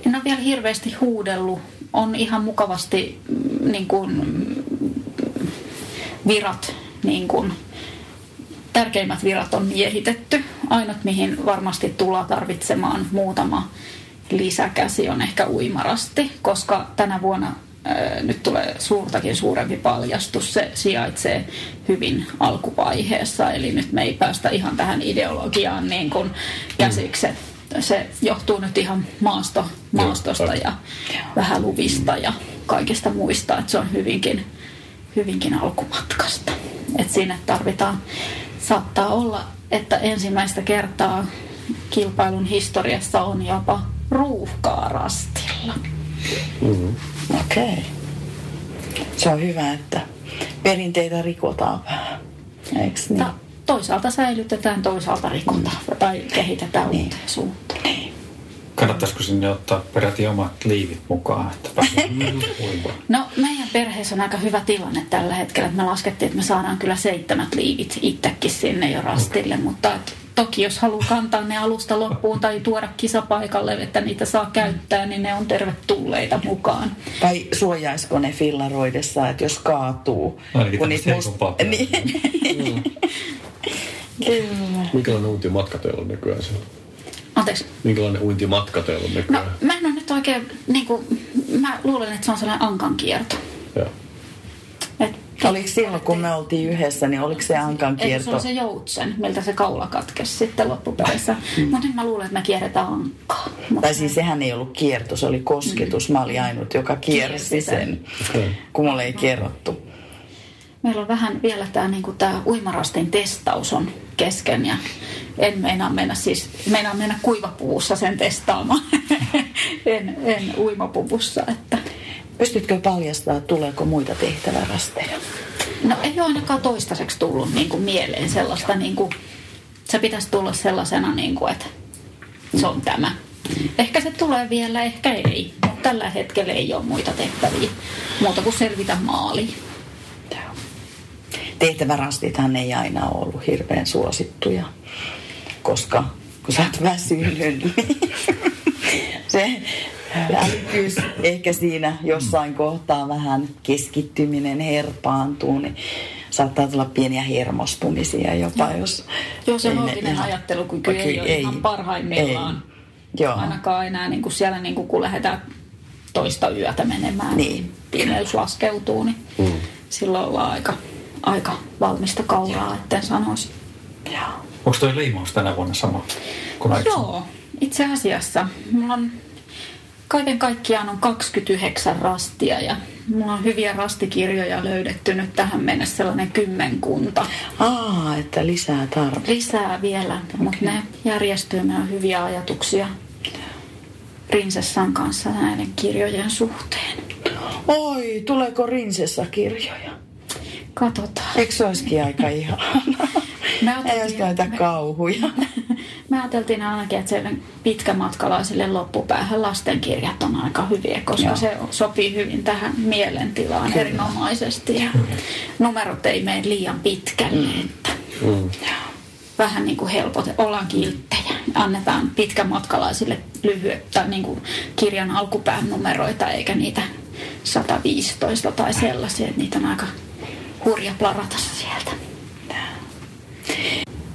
En ole vielä hirveästi huudellut. On ihan mukavasti mm, niin kuin, virat niin kuin, tärkeimmät virat on miehitetty. Ainut, mihin varmasti tullaan tarvitsemaan muutama lisäkäsi on ehkä uimarasti, koska tänä vuonna nyt tulee suurtakin suurempi paljastus. Se sijaitsee hyvin alkuvaiheessa, eli nyt me ei päästä ihan tähän ideologiaan niin kuin käsiksi. Se johtuu nyt ihan maasto, maastosta ja vähän luvista ja kaikista muista, että se on hyvinkin, hyvinkin alkumatkasta. Et siinä tarvitaan, saattaa olla, että ensimmäistä kertaa kilpailun historiassa on jopa ruuhkaa rastilla. Mm-hmm. Okei. Okay. Se on hyvä, että perinteitä rikotaan vähän. Eikö niin? Ta- toisaalta säilytetään, toisaalta rikotaan mm. tai kehitetään niin. uuteen suuntaan. Niin. Kannattaisiko sinne ottaa peräti omat liivit mukaan? Että <laughs> no meidän perheessä on aika hyvä tilanne tällä hetkellä. Että me laskettiin, että me saadaan kyllä seitsemät liivit itsekin sinne jo rastille, okay. mutta toki jos haluaa kantaa ne alusta loppuun tai tuoda kisapaikalle, että niitä saa käyttää, niin ne on tervetulleita mukaan. Tai suojaisiko ne fillaroidessa, että jos kaatuu. Ainakin kun niitä must... <laughs> niin. Kyllä. Minkälainen uintimatka teillä on nykyään siellä? Anteeksi? Minkälainen uintimatka teillä on nykyään? No, mä en ole nyt oikein, niin kuin, mä luulen, että se on sellainen ankan kierto. Joo. Et Oliko silloin, kun me oltiin yhdessä, niin oliko se Ankan kierto? se oli se joutsen, miltä se kaula katkesi sitten loppupeleissä. Mm. Mutta nyt mä luulen, että me kierretään Ankkaa. Mutta... Tai siis sehän ei ollut kierto, se oli kosketus. Mm. Mä olin ainut, joka kiersi sen, okay. kun mulle ei kerrottu. Meillä on vähän vielä tämä niinku tää uimarastin testaus on kesken ja en meinaa mennä siis, meinaa mennä kuivapuvussa sen testaamaan. <laughs> en, en uimapuvussa, että Pystytkö paljastaa, tuleeko muita tehtävärasteja? No ei ole ainakaan toistaiseksi tullut niin kuin mieleen sellaista, niin kuin, se pitäisi tulla sellaisena, niin kuin, että se on tämä. Ehkä se tulee vielä, ehkä ei. Mutta tällä hetkellä ei ole muita tehtäviä, muuta kuin selvitä maaliin. Tehtävärastithan ei aina ollut hirveän suosittuja, koska kun sä oot väsynyt, niin <laughs> se älykkyys ehkä siinä jossain kohtaa vähän keskittyminen herpaantuu, niin saattaa tulla pieniä hermostumisia jopa, jos... Joo, se looginen ne, ajattelukyky ei, ei ole ei, ihan parhaimmillaan. Ei. Joo. Ainakaan enää niin kuin siellä, niin kuin, kun lähdetään toista yötä menemään, niin pimeys laskeutuu, niin mm. silloin ollaan aika, aika valmista kauraa, etten sanoisi. Onko tuo liimaus tänä vuonna sama kuin Joo, itse asiassa. Mulla on kaiken kaikkiaan on 29 rastia ja mulla on hyviä rastikirjoja löydetty nyt tähän mennessä sellainen kymmenkunta. Aa, että lisää tarvitsee. Lisää vielä, okay. mutta ne järjestyy. Meillä on hyviä ajatuksia Rinsessan kanssa näiden kirjojen suhteen. Oi, tuleeko Rinsessa-kirjoja? Katsotaan. Eikö se olisikin aika ihanaa? <laughs> Ei olisi näitä me, kauhuja. <laughs> Me ajateltiin ainakin, että se pitkämatkalaisille loppupäähän lastenkirjat on aika hyviä, koska Joo. se sopii hyvin tähän mielentilaan Kyllä. erinomaisesti. Ja numerot ei mene liian pitkälle. Mm. Että mm. Vähän niin kuin helpot, ollaan kilttejä. Annetaan pitkämatkalaisille lyhyet tai niin kuin kirjan alkupään numeroita, eikä niitä 115 tai sellaisia, että niitä on aika hurja plarata sieltä.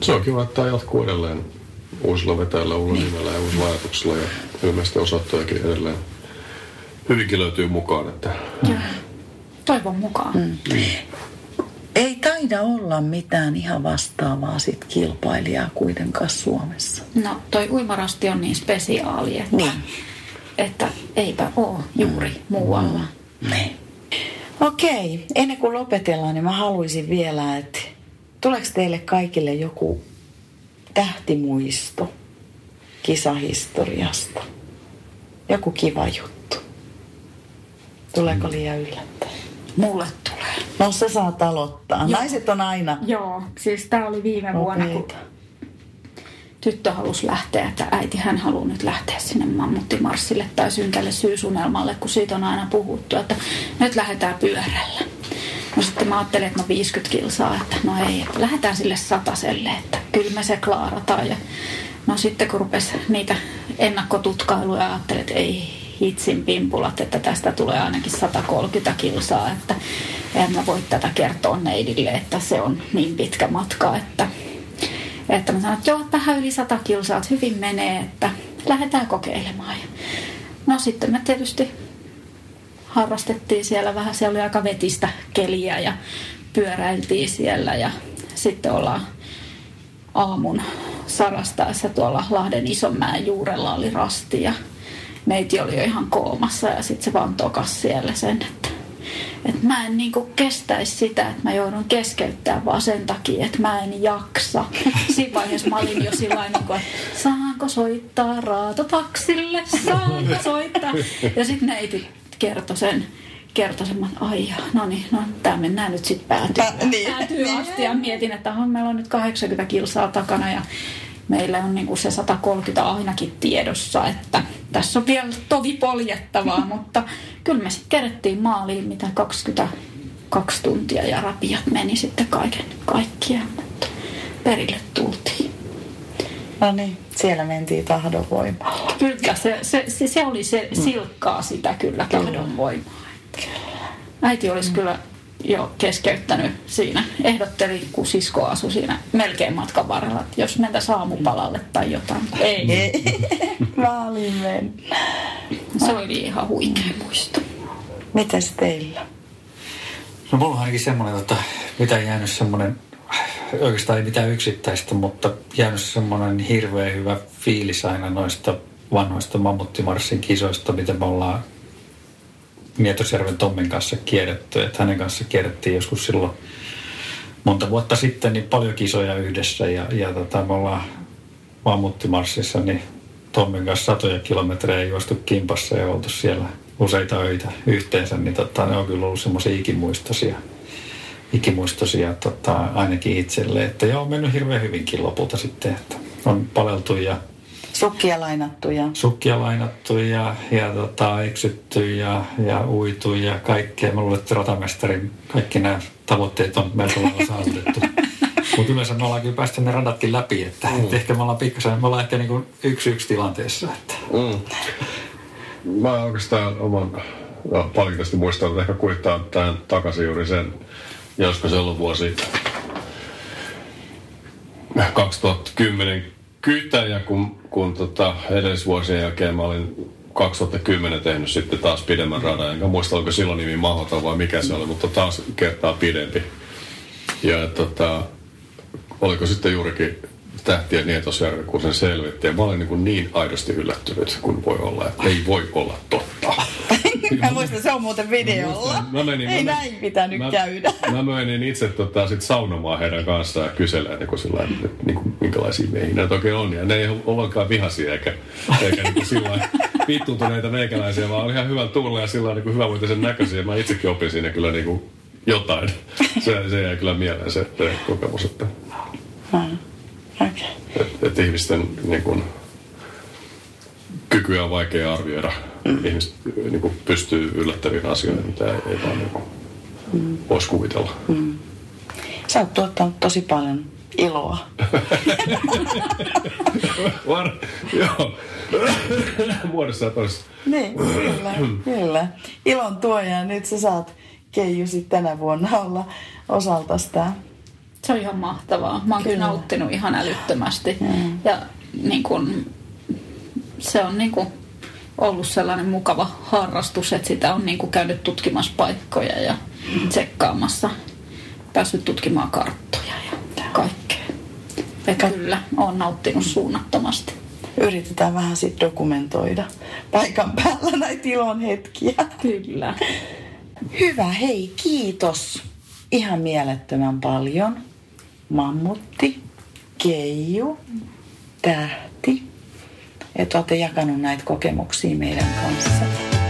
Se on kiva, että tämä jatkuu edelleen uusilla vetäjillä, uudella niin. nimellä ja uusilla ajatuksilla ja ilmeisesti osoittajakin edelleen hyvinkin löytyy mukaan. Että... Joo. Toivon mukaan. Mm. Niin. Ei taida olla mitään ihan vastaavaa sit kilpailijaa kuitenkaan Suomessa. No toi uimarasti on niin spesiaali, että, niin. että eipä ole juuri mm. muualla. Mm. Niin. Okei, ennen kuin lopetellaan, niin mä haluaisin vielä, että tuleeko teille kaikille joku tähtimuisto kisahistoriasta? Joku kiva juttu. Tuleeko liian yllättäen? Mulle tulee. No sä saat aloittaa. Joo. Naiset on aina. Joo, siis tää oli viime vuonna, kun tyttö halusi lähteä, että äiti hän haluaa nyt lähteä sinne mammuttimarssille tai synkälle syysunelmalle, kun siitä on aina puhuttu, että nyt lähdetään pyörällä. No sitten mä ajattelin, että no 50 kilsaa, että no ei, että lähdetään sille sataselle, että kyllä me se klaarataan. Ja no sitten kun rupesi niitä ennakkotutkailuja, ajattelin, että ei hitsin pimpulat, että tästä tulee ainakin 130 kilsaa, että en mä voi tätä kertoa neidille, että se on niin pitkä matka, että, että mä sanoin, että joo, vähän yli 100 kilsaa, että hyvin menee, että lähdetään kokeilemaan. No sitten mä tietysti harrastettiin siellä vähän. Se oli aika vetistä keliä ja pyöräiltiin siellä ja sitten ollaan aamun sarastaessa tuolla Lahden Isonmäen juurella oli rasti ja neiti oli jo ihan koomassa ja sitten se vaan tokas siellä sen, että, että mä en niinku kestäisi sitä, että mä joudun keskeyttämään vaan sen takia, että mä en jaksa. Siinä vaiheessa mä olin jo sillä niin kuin, että saanko soittaa raatotaksille, saanko soittaa. Ja sitten neiti kertoi sen, kertoi sen, että ai no niin, no tämä mennään nyt sitten päätyy, Pä- niin. päätyy Niin. asti. Ja mietin, että on, meillä on nyt 80 kilsaa takana ja meillä on niin kuin se 130 ainakin tiedossa, että tässä on vielä tovi poljettavaa, <laughs> mutta kyllä me sitten kerettiin maaliin mitä 22 tuntia ja rapiat meni sitten kaiken kaikkiaan, mutta perille tultiin. No niin, siellä mentiin tahdonvoimalla. Kyllä, se, se, se, se oli se silkkaa sitä kyllä tahdonvoimaa. Äiti olisi kyllä jo keskeyttänyt siinä. Ehdotteli, kun sisko asui siinä melkein matkan varrella, että jos mentäisiin aamupalalle tai jotain. Ei, Ei, <laughs> maaliin mennä. se oli ihan huikea muisto. Mites teillä? No mulla on ainakin semmoinen, että mitä jäänyt semmoinen, oikeastaan ei mitään yksittäistä, mutta jäänyt semmoinen hirveän hyvä fiilis aina noista vanhoista Mammuttimarssin kisoista, mitä me ollaan Mietosjärven Tommin kanssa kierretty. Että hänen kanssa kierrettiin joskus silloin monta vuotta sitten niin paljon kisoja yhdessä ja, ja tota, me ollaan Mammuttimarssissa niin Tommin kanssa satoja kilometrejä juostu kimpassa ja oltu siellä useita öitä yhteensä, niin tota, ne on kyllä ollut semmoisia ikimuistoisia, ikimuistoisia tota, ainakin itselle. Että joo, on mennyt hirveän hyvinkin lopulta sitten, että on paleltu ja Sukkia lainattu ja sukkia lainattu ja, ja tota, eksytty ja, ja uitu ja kaikkea. Mä luulen, että ratamestarin kaikki nämä tavoitteet on melko lailla saavutettu. <laughs> Mutta yleensä me ollaan kyllä päästy ne radatkin läpi, että mm. ehkä me ollaan pikkasen, me ollaan ehkä niin kuin yksi yksi tilanteessa. Että. Mm. Mä oikeastaan oman no, paljon tästä muistan, että ehkä kuittaa tähän takaisin juuri sen, josko se ollut vuosi 2010 kytäjä, kun, kun tota, edellisvuosien jälkeen mä olin 2010 tehnyt sitten taas pidemmän radan, enkä muista oliko silloin nimi mahdoton vai mikä se oli, mutta taas kertaa pidempi. Ja tota, oliko sitten juurikin Tähtien Nietosjärvi, kun sen selvitti. Ja mä olin niin, niin aidosti yllättynyt kuin voi olla, että ei voi olla totta. <laughs> Mä muistan, se on muuten videolla. Mä muistan, mä menin- Ei mä- näin pitänyt mä, käydä. Mä menin itse tota, sit saunomaan heidän kanssaan ja kyselemään niin sillä että niin kuin, minkälaisia miehiä näitä oikein on. Ja ne ei ole ollenkaan vihaisia eikä, eikä niin kuin sillä lailla vittuuntuneita meikäläisiä, vaan oli ihan hyvän tuulla ja sillä niin hyvämuotoisen näköisiä. Mä itsekin opin siinä kyllä niin kuin jotain. Se, se jäi kyllä mieleen se, kokemus, että, Hmm. Okei. että, että ihmisten niin kuin, kykyä on vaikea arvioida. Mm. Ihmiset niin kuin, pystyy yllättäviin asioihin, mitä ei, ei vaan niin kuin, mm. voisi kuvitella. Mm. Sä oot tuottanut tosi paljon iloa. <laughs> Var, joo. <laughs> Muodossa ja toisessa. Niin, kyllä, kyllä. Ilon tuoja ja nyt sä saat Keiju sit tänä vuonna olla osalta sitä. Se on ihan mahtavaa. Mä oon kyllä, Kyllä. nauttinut ihan älyttömästi. Mm. Ja niin kun, se on niin kun, ollut sellainen mukava harrastus, että sitä on niin kun, käynyt tutkimassa paikkoja ja tsekkaamassa. Päässyt tutkimaan karttoja ja kaikkea. Ja kyllä, oon nauttinut suunnattomasti. Yritetään vähän sit dokumentoida paikan päällä näitä ilon hetkiä. Kyllä. Hyvä, hei, kiitos ihan mielettömän paljon. Mammutti, Keiju, Tähti, että olette jakanut näitä kokemuksia meidän kanssa.